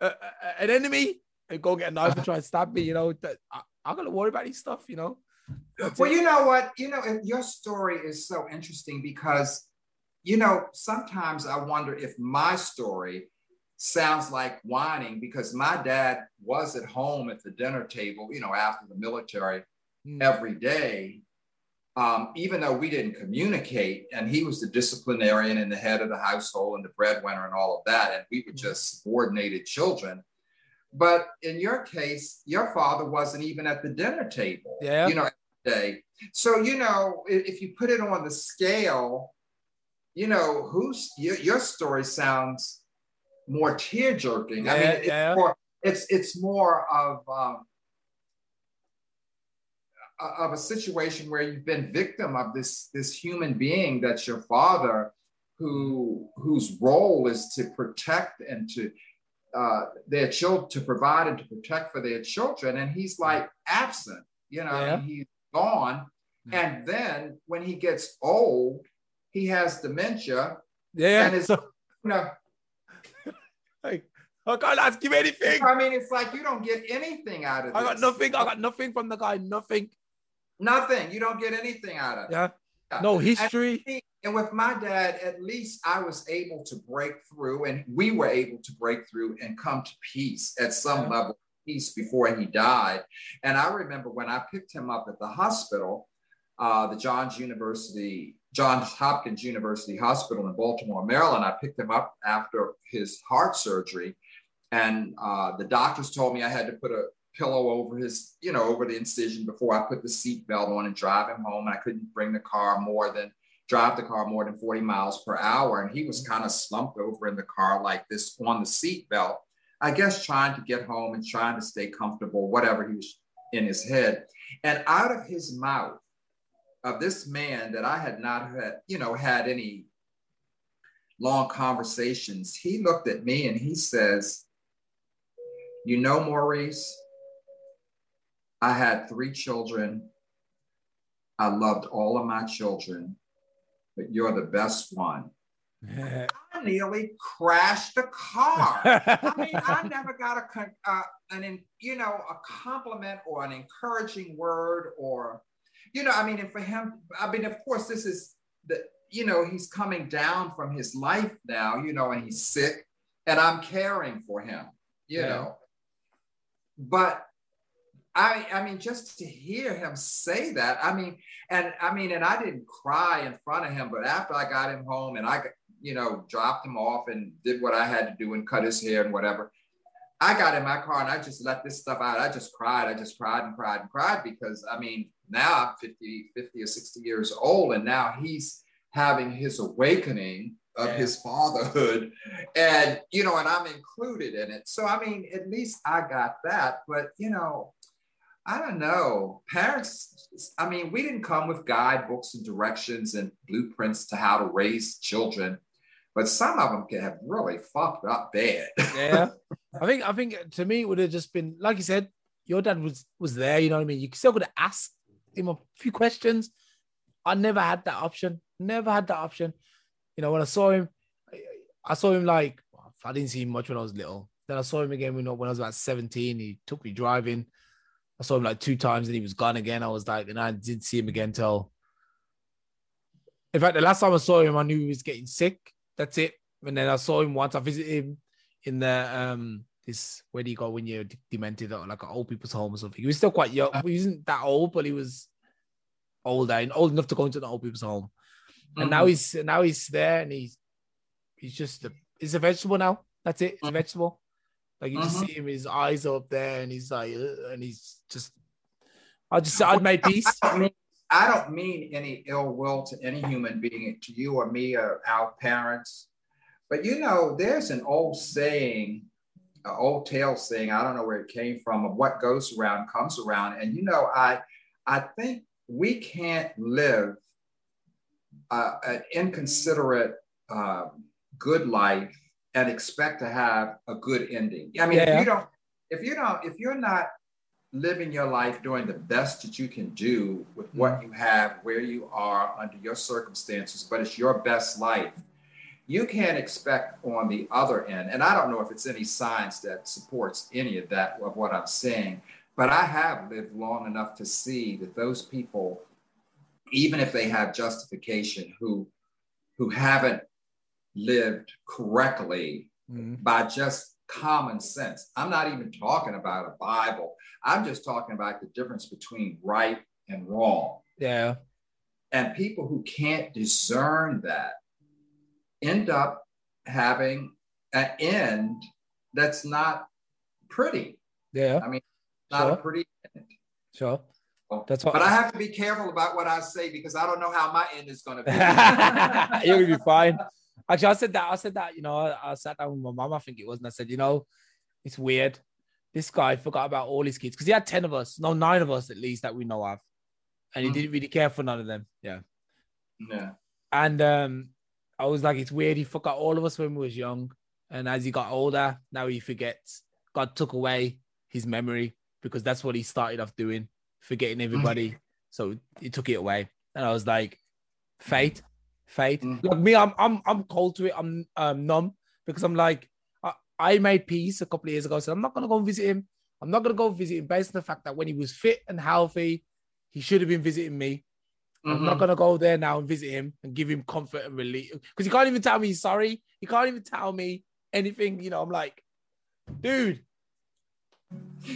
A: uh, uh, an enemy, and go get a knife and try and stab me." You know, that I, I'm gonna worry about these stuff. You know.
B: That's well, it. you know what? You know, your story is so interesting because, you know, sometimes I wonder if my story sounds like whining because my dad was at home at the dinner table, you know, after the military mm. every day um, even though we didn't communicate, and he was the disciplinarian and the head of the household and the breadwinner and all of that, and we were mm-hmm. just subordinated children. But in your case, your father wasn't even at the dinner table.
A: Yeah.
B: You know, day. So you know, if you put it on the scale, you know, who's your, your story sounds more tear jerking. Yeah, I mean, it's, yeah. more, it's it's more of um, of a situation where you've been victim of this this human being that's your father who whose role is to protect and to uh, their children to provide and to protect for their children and he's like absent you know yeah. he's gone and then when he gets old he has dementia
A: yeah
B: and it's so, you know
A: like I can't ask him anything.
B: I mean, it's like you don't get anything out of it. I
A: got nothing. I got nothing from the guy. Nothing.
B: Nothing. You don't get anything out of it.
A: Yeah. No history.
B: And, and with my dad, at least I was able to break through, and we were able to break through and come to peace at some yeah. level peace before he died. And I remember when I picked him up at the hospital, uh, the Johns University, Johns Hopkins University Hospital in Baltimore, Maryland. I picked him up after his heart surgery, and uh, the doctors told me I had to put a pillow over his, you know, over the incision before I put the seat belt on and drive him home. And I couldn't bring the car more than drive the car more than 40 miles per hour. And he was kind of slumped over in the car like this on the seat belt. I guess trying to get home and trying to stay comfortable, whatever he was in his head. And out of his mouth, of this man that I had not had, you know, had any long conversations, he looked at me and he says, You know, Maurice, I had three children. I loved all of my children, but you're the best one. I nearly crashed the car. I mean, I never got a uh, an you know a compliment or an encouraging word or you know I mean, and for him, I mean, of course, this is the you know he's coming down from his life now, you know, and he's sick, and I'm caring for him, you yeah. know. But I, I mean, just to hear him say that, I mean, and I mean, and I didn't cry in front of him, but after I got him home and I, you know, dropped him off and did what I had to do and cut his hair and whatever, I got in my car and I just let this stuff out. I just cried. I just cried and cried and cried because I mean, now I'm 50, 50 or 60 years old and now he's having his awakening of yeah. his fatherhood and you know and i'm included in it so i mean at least i got that but you know I don't know. Parents, I mean, we didn't come with guidebooks and directions and blueprints to how to raise children, but some of them can have really fucked up bad.
A: yeah. I think I think to me it would have just been like you said, your dad was was there, you know what I mean? You still could have asked him a few questions. I never had that option. Never had that option. You know, when I saw him, I saw him like I didn't see him much when I was little. Then I saw him again when I was about 17. He took me driving I saw him like two times and he was gone again. I was like, and I didn't see him again till. In fact, the last time I saw him, I knew he was getting sick. That's it. And then I saw him once. I visited him in the um this where do you go when you're demented or like an old people's home or something. He was still quite young. He wasn't that old, but he was older and old enough to go into the old people's home. And mm-hmm. now he's now he's there and he's he's just a he's a vegetable now. That's it. It's a mm-hmm. vegetable. Like you just mm-hmm. see him, his eyes up there, and he's like, and he's just. I just, I'd made peace.
B: I don't, mean, I don't mean any ill will to any human being, to you or me or our parents, but you know, there's an old saying, an old tale saying. I don't know where it came from. Of what goes around comes around, and you know, I, I think we can't live uh, an inconsiderate, uh, good life and expect to have a good ending. I mean, yeah. if you don't, if you don't, if you're not living your life doing the best that you can do with what mm-hmm. you have, where you are under your circumstances, but it's your best life, you can't expect on the other end. And I don't know if it's any science that supports any of that of what I'm saying, but I have lived long enough to see that those people, even if they have justification, who who haven't lived correctly mm-hmm. by just common sense. I'm not even talking about a Bible. I'm just talking about the difference between right and wrong.
A: Yeah.
B: And people who can't discern that end up having an end that's not pretty.
A: Yeah.
B: I mean, not sure. a pretty end.
A: Sure. That's what,
B: but I have to be careful about what I say because I don't know how my end is going to be.
A: You'll be fine. Actually, I said that. I said that. You know, I, I sat down with my mom. I think it was, and I said, you know, it's weird. This guy forgot about all his kids because he had ten of us, no, nine of us at least that we know of, and he mm. didn't really care for none of them. Yeah.
B: Yeah.
A: And um, I was like, it's weird. He forgot all of us when we was young, and as he got older, now he forgets. God took away his memory because that's what he started off doing, forgetting everybody. so he took it away, and I was like, fate fate. Mm. Like me, I'm I'm I'm cold to it. I'm um, numb because I'm like I, I made peace a couple of years ago. So I'm not gonna go visit him. I'm not gonna go visit him based on the fact that when he was fit and healthy, he should have been visiting me. Mm-hmm. I'm not mm-hmm. gonna go there now and visit him and give him comfort and relief because he can't even tell me he's sorry. He can't even tell me anything. You know, I'm like, dude,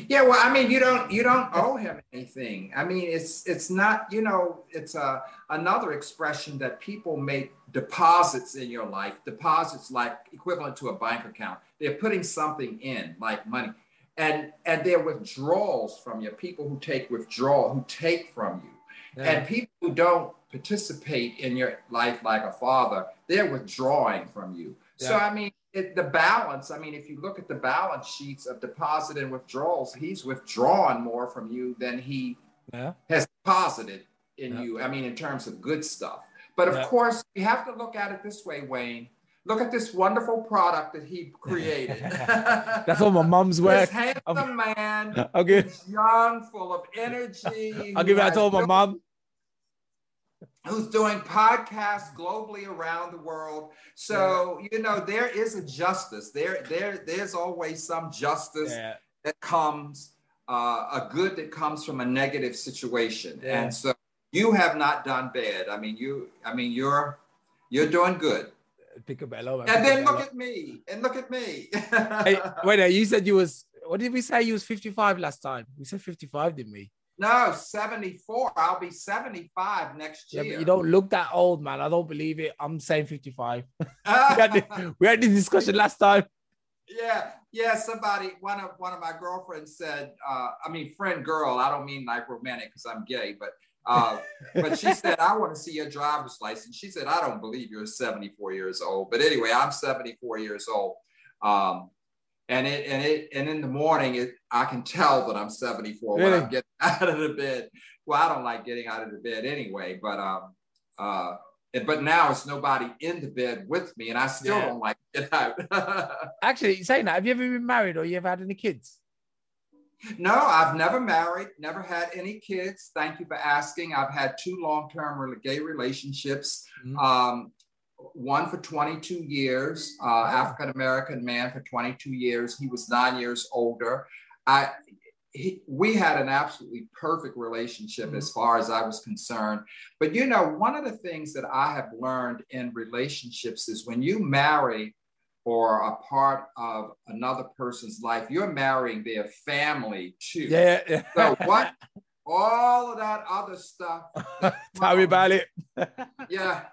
B: yeah, well, I mean, you don't you don't owe him anything. I mean, it's it's not you know it's a another expression that people make deposits in your life. Deposits like equivalent to a bank account. They're putting something in like money, and and they're withdrawals from you. People who take withdrawal, who take from you, yeah. and people who don't participate in your life like a father, they're withdrawing from you. Yeah. So I mean, it, the balance, I mean, if you look at the balance sheets of deposit and withdrawals, he's withdrawn more from you than he yeah. has deposited in yeah. you. I mean, in terms of good stuff. But of course, you have to look at it this way, Wayne. Look at this wonderful product that he created.
A: That's all my mom's work.
B: This handsome man,
A: okay.
B: young, full of energy.
A: I'll give that to my mom.
B: Who's doing podcasts globally around the world. So, yeah. you know, there is a justice. There, there, there's always some justice yeah. that comes, uh, a good that comes from a negative situation. Yeah. And so you have not done bad. I mean, you, I mean, you're, you're doing good.
A: Picobello.
B: And then look at me. And look at me.
A: hey, wait, you said you was, what did we say? You was 55 last time. We said 55, didn't we?
B: No, 74. I'll be 75 next year.
A: Yeah, but you don't look that old, man. I don't believe it. I'm saying 55. we, had the, we had this discussion last time.
B: Yeah, yeah. Somebody, one of one of my girlfriends said, uh, I mean, friend girl, I don't mean like romantic because I'm gay, but uh, but she said, I want to see your driver's license. She said, I don't believe you're 74 years old. But anyway, I'm 74 years old. Um, and it and it and in the morning it I can tell that I'm 74 really? when I'm getting out of the bed. Well, I don't like getting out of the bed anyway, but um uh but now it's nobody in the bed with me, and I still yeah. don't like get out.
A: Actually, saying that, have you ever been married or you ever had any kids?
B: No, I've never married, never had any kids. Thank you for asking. I've had two long-term gay relationships. Mm-hmm. Um, one for 22 years, uh, wow. African American man for 22 years. He was nine years older. I, he, we had an absolutely perfect relationship as mm-hmm. far as I was concerned. But you know, one of the things that I have learned in relationships is when you marry or a part of another person's life, you're marrying their family too.
A: Yeah. yeah.
B: so what? All of that other stuff.
A: Tell me about it.
B: yeah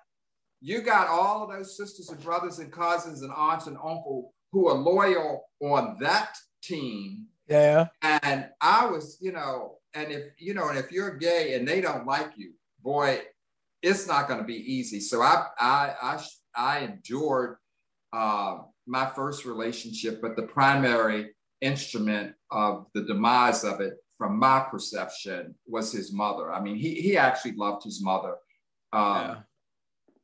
B: you got all of those sisters and brothers and cousins and aunts and uncle who are loyal on that team.
A: Yeah.
B: And I was, you know, and if you know, and if you're gay and they don't like you, boy, it's not going to be easy. So I, I, I, I endured uh, my first relationship, but the primary instrument of the demise of it, from my perception, was his mother. I mean, he he actually loved his mother. Um, yeah.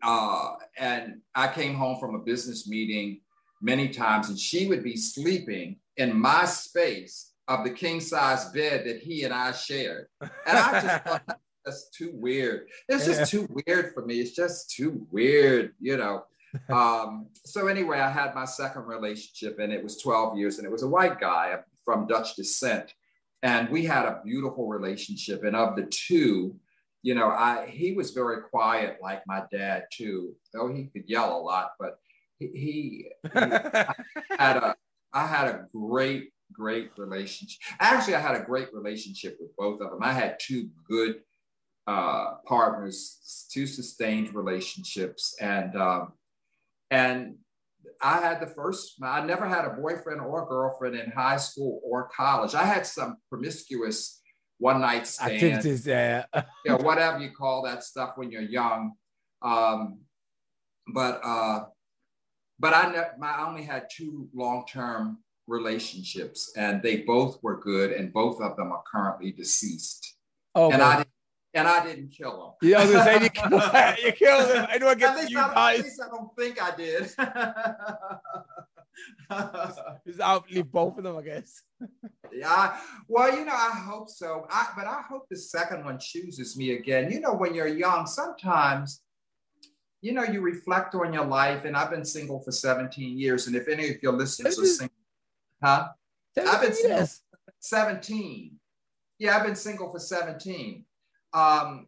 B: Uh, and I came home from a business meeting many times, and she would be sleeping in my space of the king size bed that he and I shared. And I just thought that's too weird. It's just too weird for me. It's just too weird, you know. Um, so anyway, I had my second relationship, and it was 12 years, and it was a white guy from Dutch descent. And we had a beautiful relationship. And of the two, you know, I he was very quiet like my dad too, though he could yell a lot, but he, he, had a I had a great great relationship. Actually, I had a great relationship with both of them. I had two good uh, partners, two sustained relationships, and um, and I had the first. I never had a boyfriend or girlfriend in high school or college. I had some promiscuous one night stand,
A: activities, yeah,
B: know, whatever you call that stuff when you're young. Um, but uh, but I, ne- I only had two long term relationships, and they both were good, and both of them are currently deceased. Oh, and I and I didn't kill
A: them. Yeah, I was gonna say you killed, you killed them. I know I get you
B: guys. At least I don't think I did.
A: just outlive both of them, I guess.
B: yeah. Well, you know, I hope so. I, but I hope the second one chooses me again. You know, when you're young, sometimes, you know, you reflect on your life. And I've been single for 17 years. And if any of your listeners are single, huh? I've been single 17. Yeah, I've been single for 17. Um,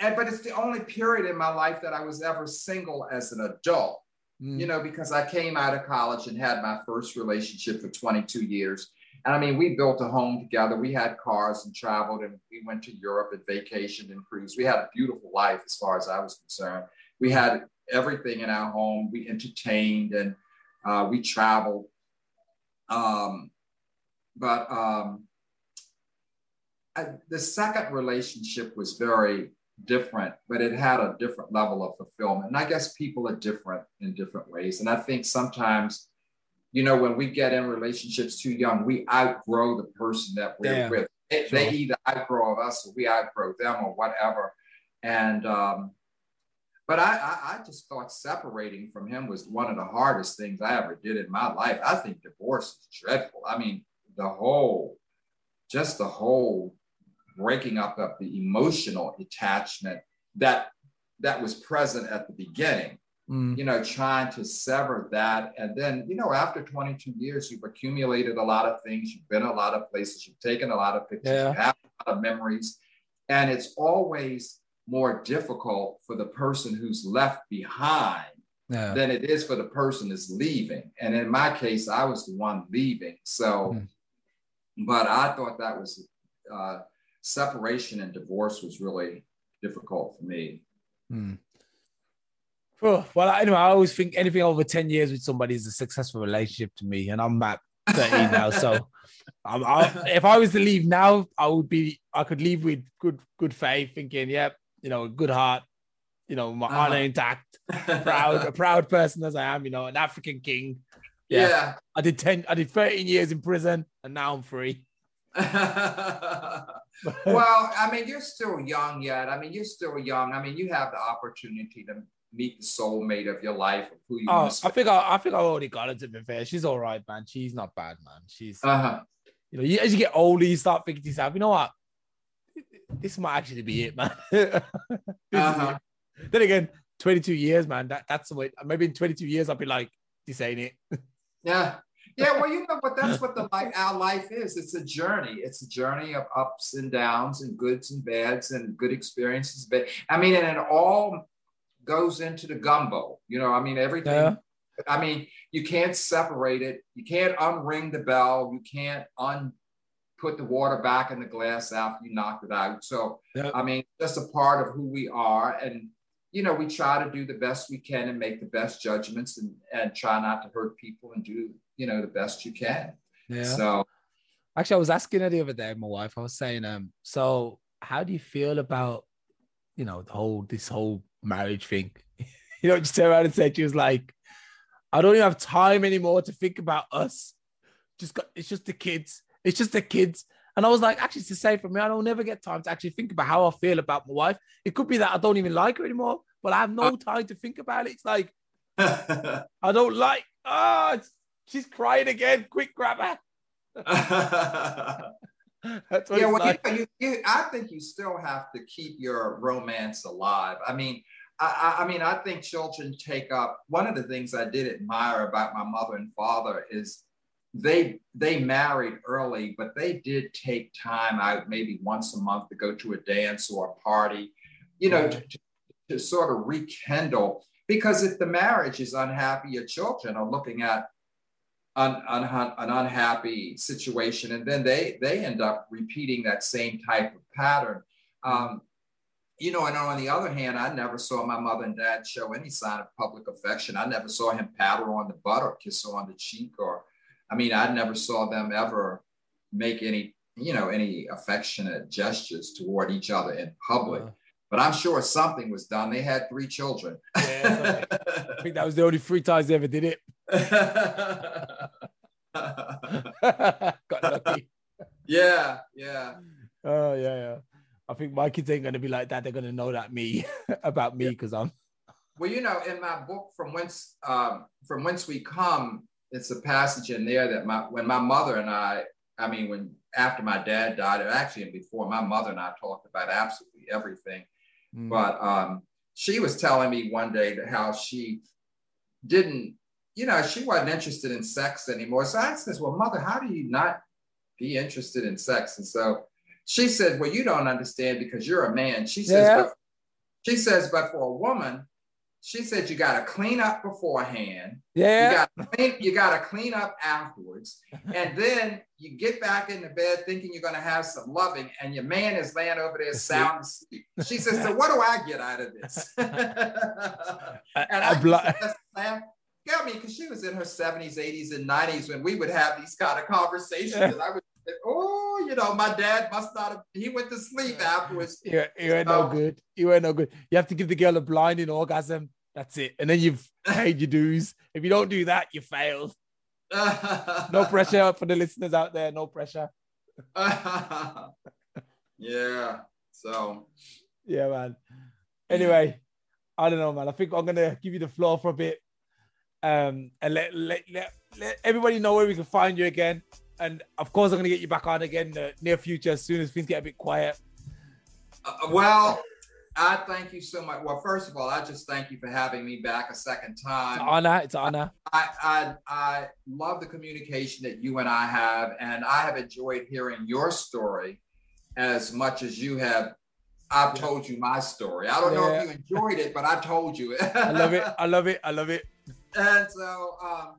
B: and but it's the only period in my life that I was ever single as an adult mm. you know, because I came out of college and had my first relationship for 22 years. And I mean, we built a home together. We had cars and traveled, and we went to Europe and vacationed and cruised. We had a beautiful life as far as I was concerned. We had everything in our home. We entertained and uh, we traveled. Um, but um, I, the second relationship was very different, but it had a different level of fulfillment. And I guess people are different in different ways. And I think sometimes, you know, when we get in relationships too young, we outgrow the person that we're yeah, with. They, sure. they, either outgrow us or we outgrow them or whatever. And, um, but I, I, I just thought separating from him was one of the hardest things I ever did in my life. I think divorce is dreadful. I mean, the whole, just the whole breaking up of the emotional attachment that that was present at the beginning.
A: Mm.
B: You know, trying to sever that, and then you know, after 22 years, you've accumulated a lot of things. You've been a lot of places. You've taken a lot of pictures.
A: Yeah.
B: You have a lot of memories, and it's always more difficult for the person who's left behind
A: Yeah.
B: than it is for the person that's leaving. And in my case, I was the one leaving. So,
A: Mm.
B: but I thought that was uh, separation and divorce was really difficult for me.
A: Hmm. Well, anyway, I always think anything over 10 years with somebody is a successful relationship to me. And I'm at 13 now. So I'm, I, if I was to leave now, I would be, I could leave with good, good faith, thinking, yep, you know, a good heart, you know, my
B: Uh-huh.
A: honor intact, proud, a proud person as I am, you know, an African king.
B: yeah.
A: Yeah. I did 10, I did 13 years in prison and now I'm free.
B: well, I mean, you're still young yet. I mean, you're still young. I mean, you have the opportunity to meet the soulmate of your life, of who you
A: Oh, I think I, I think I already got it to be fair. She's all right, man. She's not bad, man. She's
B: Uh-huh.
A: you know, you, as you get older, you start thinking to yourself, you know what? This might actually be it, man.
B: Uh-huh.
A: it. Then again, 22 years, man. That, that's the way. Maybe in 22 years, I'll be like, this ain't it.
B: Yeah. Yeah, well, you know but That's what the like our life is. It's a journey. It's a journey of ups and downs and goods and bads and good experiences. But I mean, and it all goes into the gumbo. You know, I mean, everything.
A: Yeah.
B: I mean, you can't separate it. You can't unring the bell. You can't un put the water back in the glass after you knocked it out. So. I mean, that's a part of who we are. And you know, we try to do the best we can and make the best judgments and, and try not to hurt people and do, you know, the best you can.
A: Yeah.
B: So
A: Actually, I was asking her the other day, my wife, I was saying, um, so how do you feel about, you know, the whole, this whole marriage thing? you know, just turned around and said, she was like, I don't even have time anymore to think about us. Just got, it's just the kids. It's just the kids. And I was like, actually, it's the same for me. I don't never get time to actually think about how I feel about my wife. It could be that I don't even like her anymore, but I have no time to think about it. It's like, I don't like, ah, she's crying again. Quick, grab her. That's what
B: yeah, well,
A: like.
B: you, you, you, I think you still have to keep your romance alive. I mean, I, I, I mean, I think children take up. One of the things I did admire about my mother and father is they they married early, but they did take time out, maybe once a month, to go to a dance or a party, you know, to, to, to sort of rekindle. Because if the marriage is unhappy, your children are looking at un, un, an unhappy situation, and then they they end up repeating that same type of pattern. Um, you know, and on the other hand, I never saw my mother and dad show any sign of public affection. I never saw him pat her on the butt or kiss her on the cheek, or I mean, I never saw them ever make any, you know, any affectionate gestures toward each other in public.
A: Uh,
B: But I'm sure something was done. They had three children.
A: Yeah, I think that was the only three times they ever did it. Got lucky.
B: yeah, yeah.
A: Oh yeah, yeah. I think my kids ain't gonna be like that. They're gonna know that me about me because I'm.
B: Well, you know, in my book, from whence um, from whence we come, it's a passage in there that my when my mother and I, I mean, when after my dad died, or actually before, my mother and I talked about absolutely everything.
A: Mm.
B: But um, she was telling me one day that how she didn't, you know, she wasn't interested in sex anymore. So I says, "Well, mother, how do you not be interested in sex?" And so she said, "Well, you don't understand because you're a man." She says,
A: Yeah.
B: but, "She says, but for a woman." She said you got to clean up beforehand.
A: yeah,
B: You got to clean, you got to clean up afterwards, and then you get back into bed thinking you're going to have some loving, and your man is laying over there sound asleep. She says, "So what do I get out of this?" And I, used
A: blo-
B: to just laugh. Yeah, I mean, because she was in her 70s, 80s, and 90s when we would have these kind of conversations, and I would say, "Oh, you know, my dad must not have. He went to sleep afterwards."
A: you, you ain't no good. You ain't no good. You have to give the girl a blinding orgasm. That's it, and then you've paid your dues. If you don't do that, you failed. No pressure for the listeners out there. No pressure.
B: yeah. So
A: Yeah, man. Anyway, I don't know, man. I think I'm gonna give you the floor for a bit, um, and let let, let, let everybody know where we can find you again. And of course, I'm gonna get you back on again in the near future as soon as things get a bit quiet.
B: Uh, well, I thank you so much. Well, first of all, I just thank you for having me back a second time.
A: It's an honor. It's an honor.
B: I, I I love the communication that you and I have, and I have enjoyed hearing your story as much as you have. I've
A: Yeah.
B: told you my story. I don't know if you enjoyed it, but I told you. it.
A: I love it. I love it. I love it.
B: And so um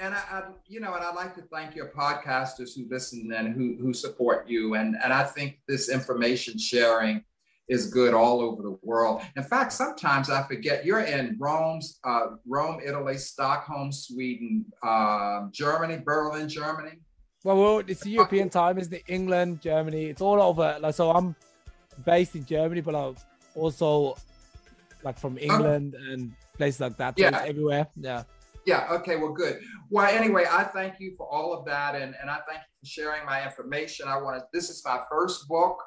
B: and I, I you know and i'd like to thank your podcasters who listen and who who support you and and i think this information sharing is good all over the world in fact sometimes i forget you're in rome's uh, rome italy stockholm sweden um, germany berlin germany
A: Well, well, it's the European time, isn't it? England, Germany, it's all over. Like, so I'm based in Germany, but I'm also like from England and places like that.
B: Yeah.
A: everywhere. Yeah.
B: Yeah, okay, well, good. Well, anyway, I thank you for all of that. And, and I thank you for sharing my information. I want to, this is my first book,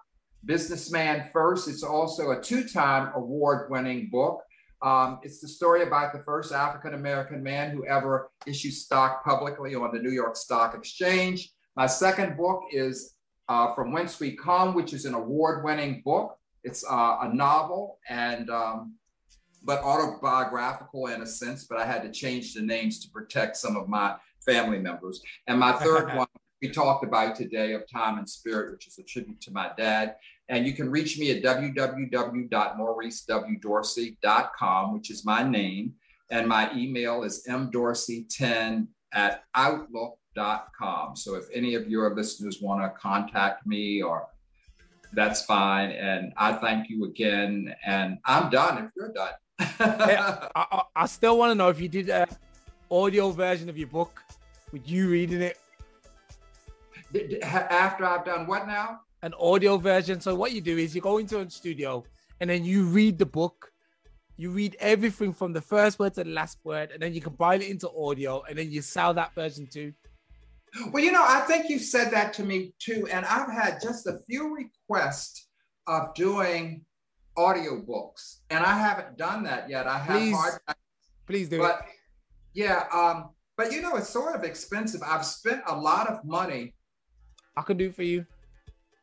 B: Businessman First. It's also a two time award winning book. Um, it's the story about the first African American man who ever issued stock publicly on the New York Stock Exchange. My second book is uh, From Whence We Come, which is an award winning book. It's uh, a novel and um, but autobiographical in a sense, but I had to change the names to protect some of my family members. And my third one we talked about today of Time and Spirit, which is a tribute to my dad. And you can reach me at www.mauricewdorsey.com, which is my name. And my email is mdorsey10 at outlook.com. So if any of your listeners want to contact me or that's fine. And I thank you again. And I'm done if you're done.
A: I, I, I still want to know if you did an audio version of your book with you reading it,
B: D- d- ha- After I've done what now?
A: an audio version. So what you do is you go into a studio and then you read the book. You read everything from the first word to the last word, and then you compile it into audio, and then you sell that version too.
B: Well, you know, I think you said that to me too. And I've had just a few requests of doing audiobooks, and I haven't done that yet. I have
A: Please.
B: hard
A: Please do it.
B: but yeah, um, but you know, it's sort of expensive. I've spent a lot of money.
A: I could do it for you.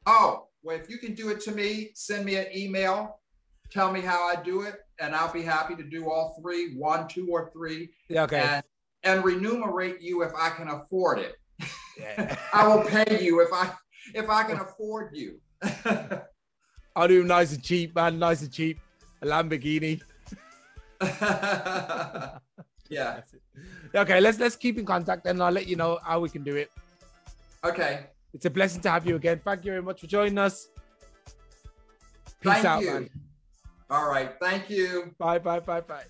B: Oh, well, if you can do it to me, send me an email, tell me how I do it, and I'll be happy to do all three, one, two, or three,
A: Yeah, okay.
B: and and remunerate you if I can afford it.
A: Yeah.
B: I will pay you if I if I can afford you.
A: I'll do nice and cheap, man. Nice and cheap. A Lamborghini.
B: yeah.
A: Okay, let's let's keep in contact and I'll let you know how we can do it.
B: Okay.
A: It's a blessing to have you again. Thank you very much for joining us. Peace
B: Thank
A: out,
B: you.
A: man.
B: All right. Thank you.
A: Bye, bye, bye, bye.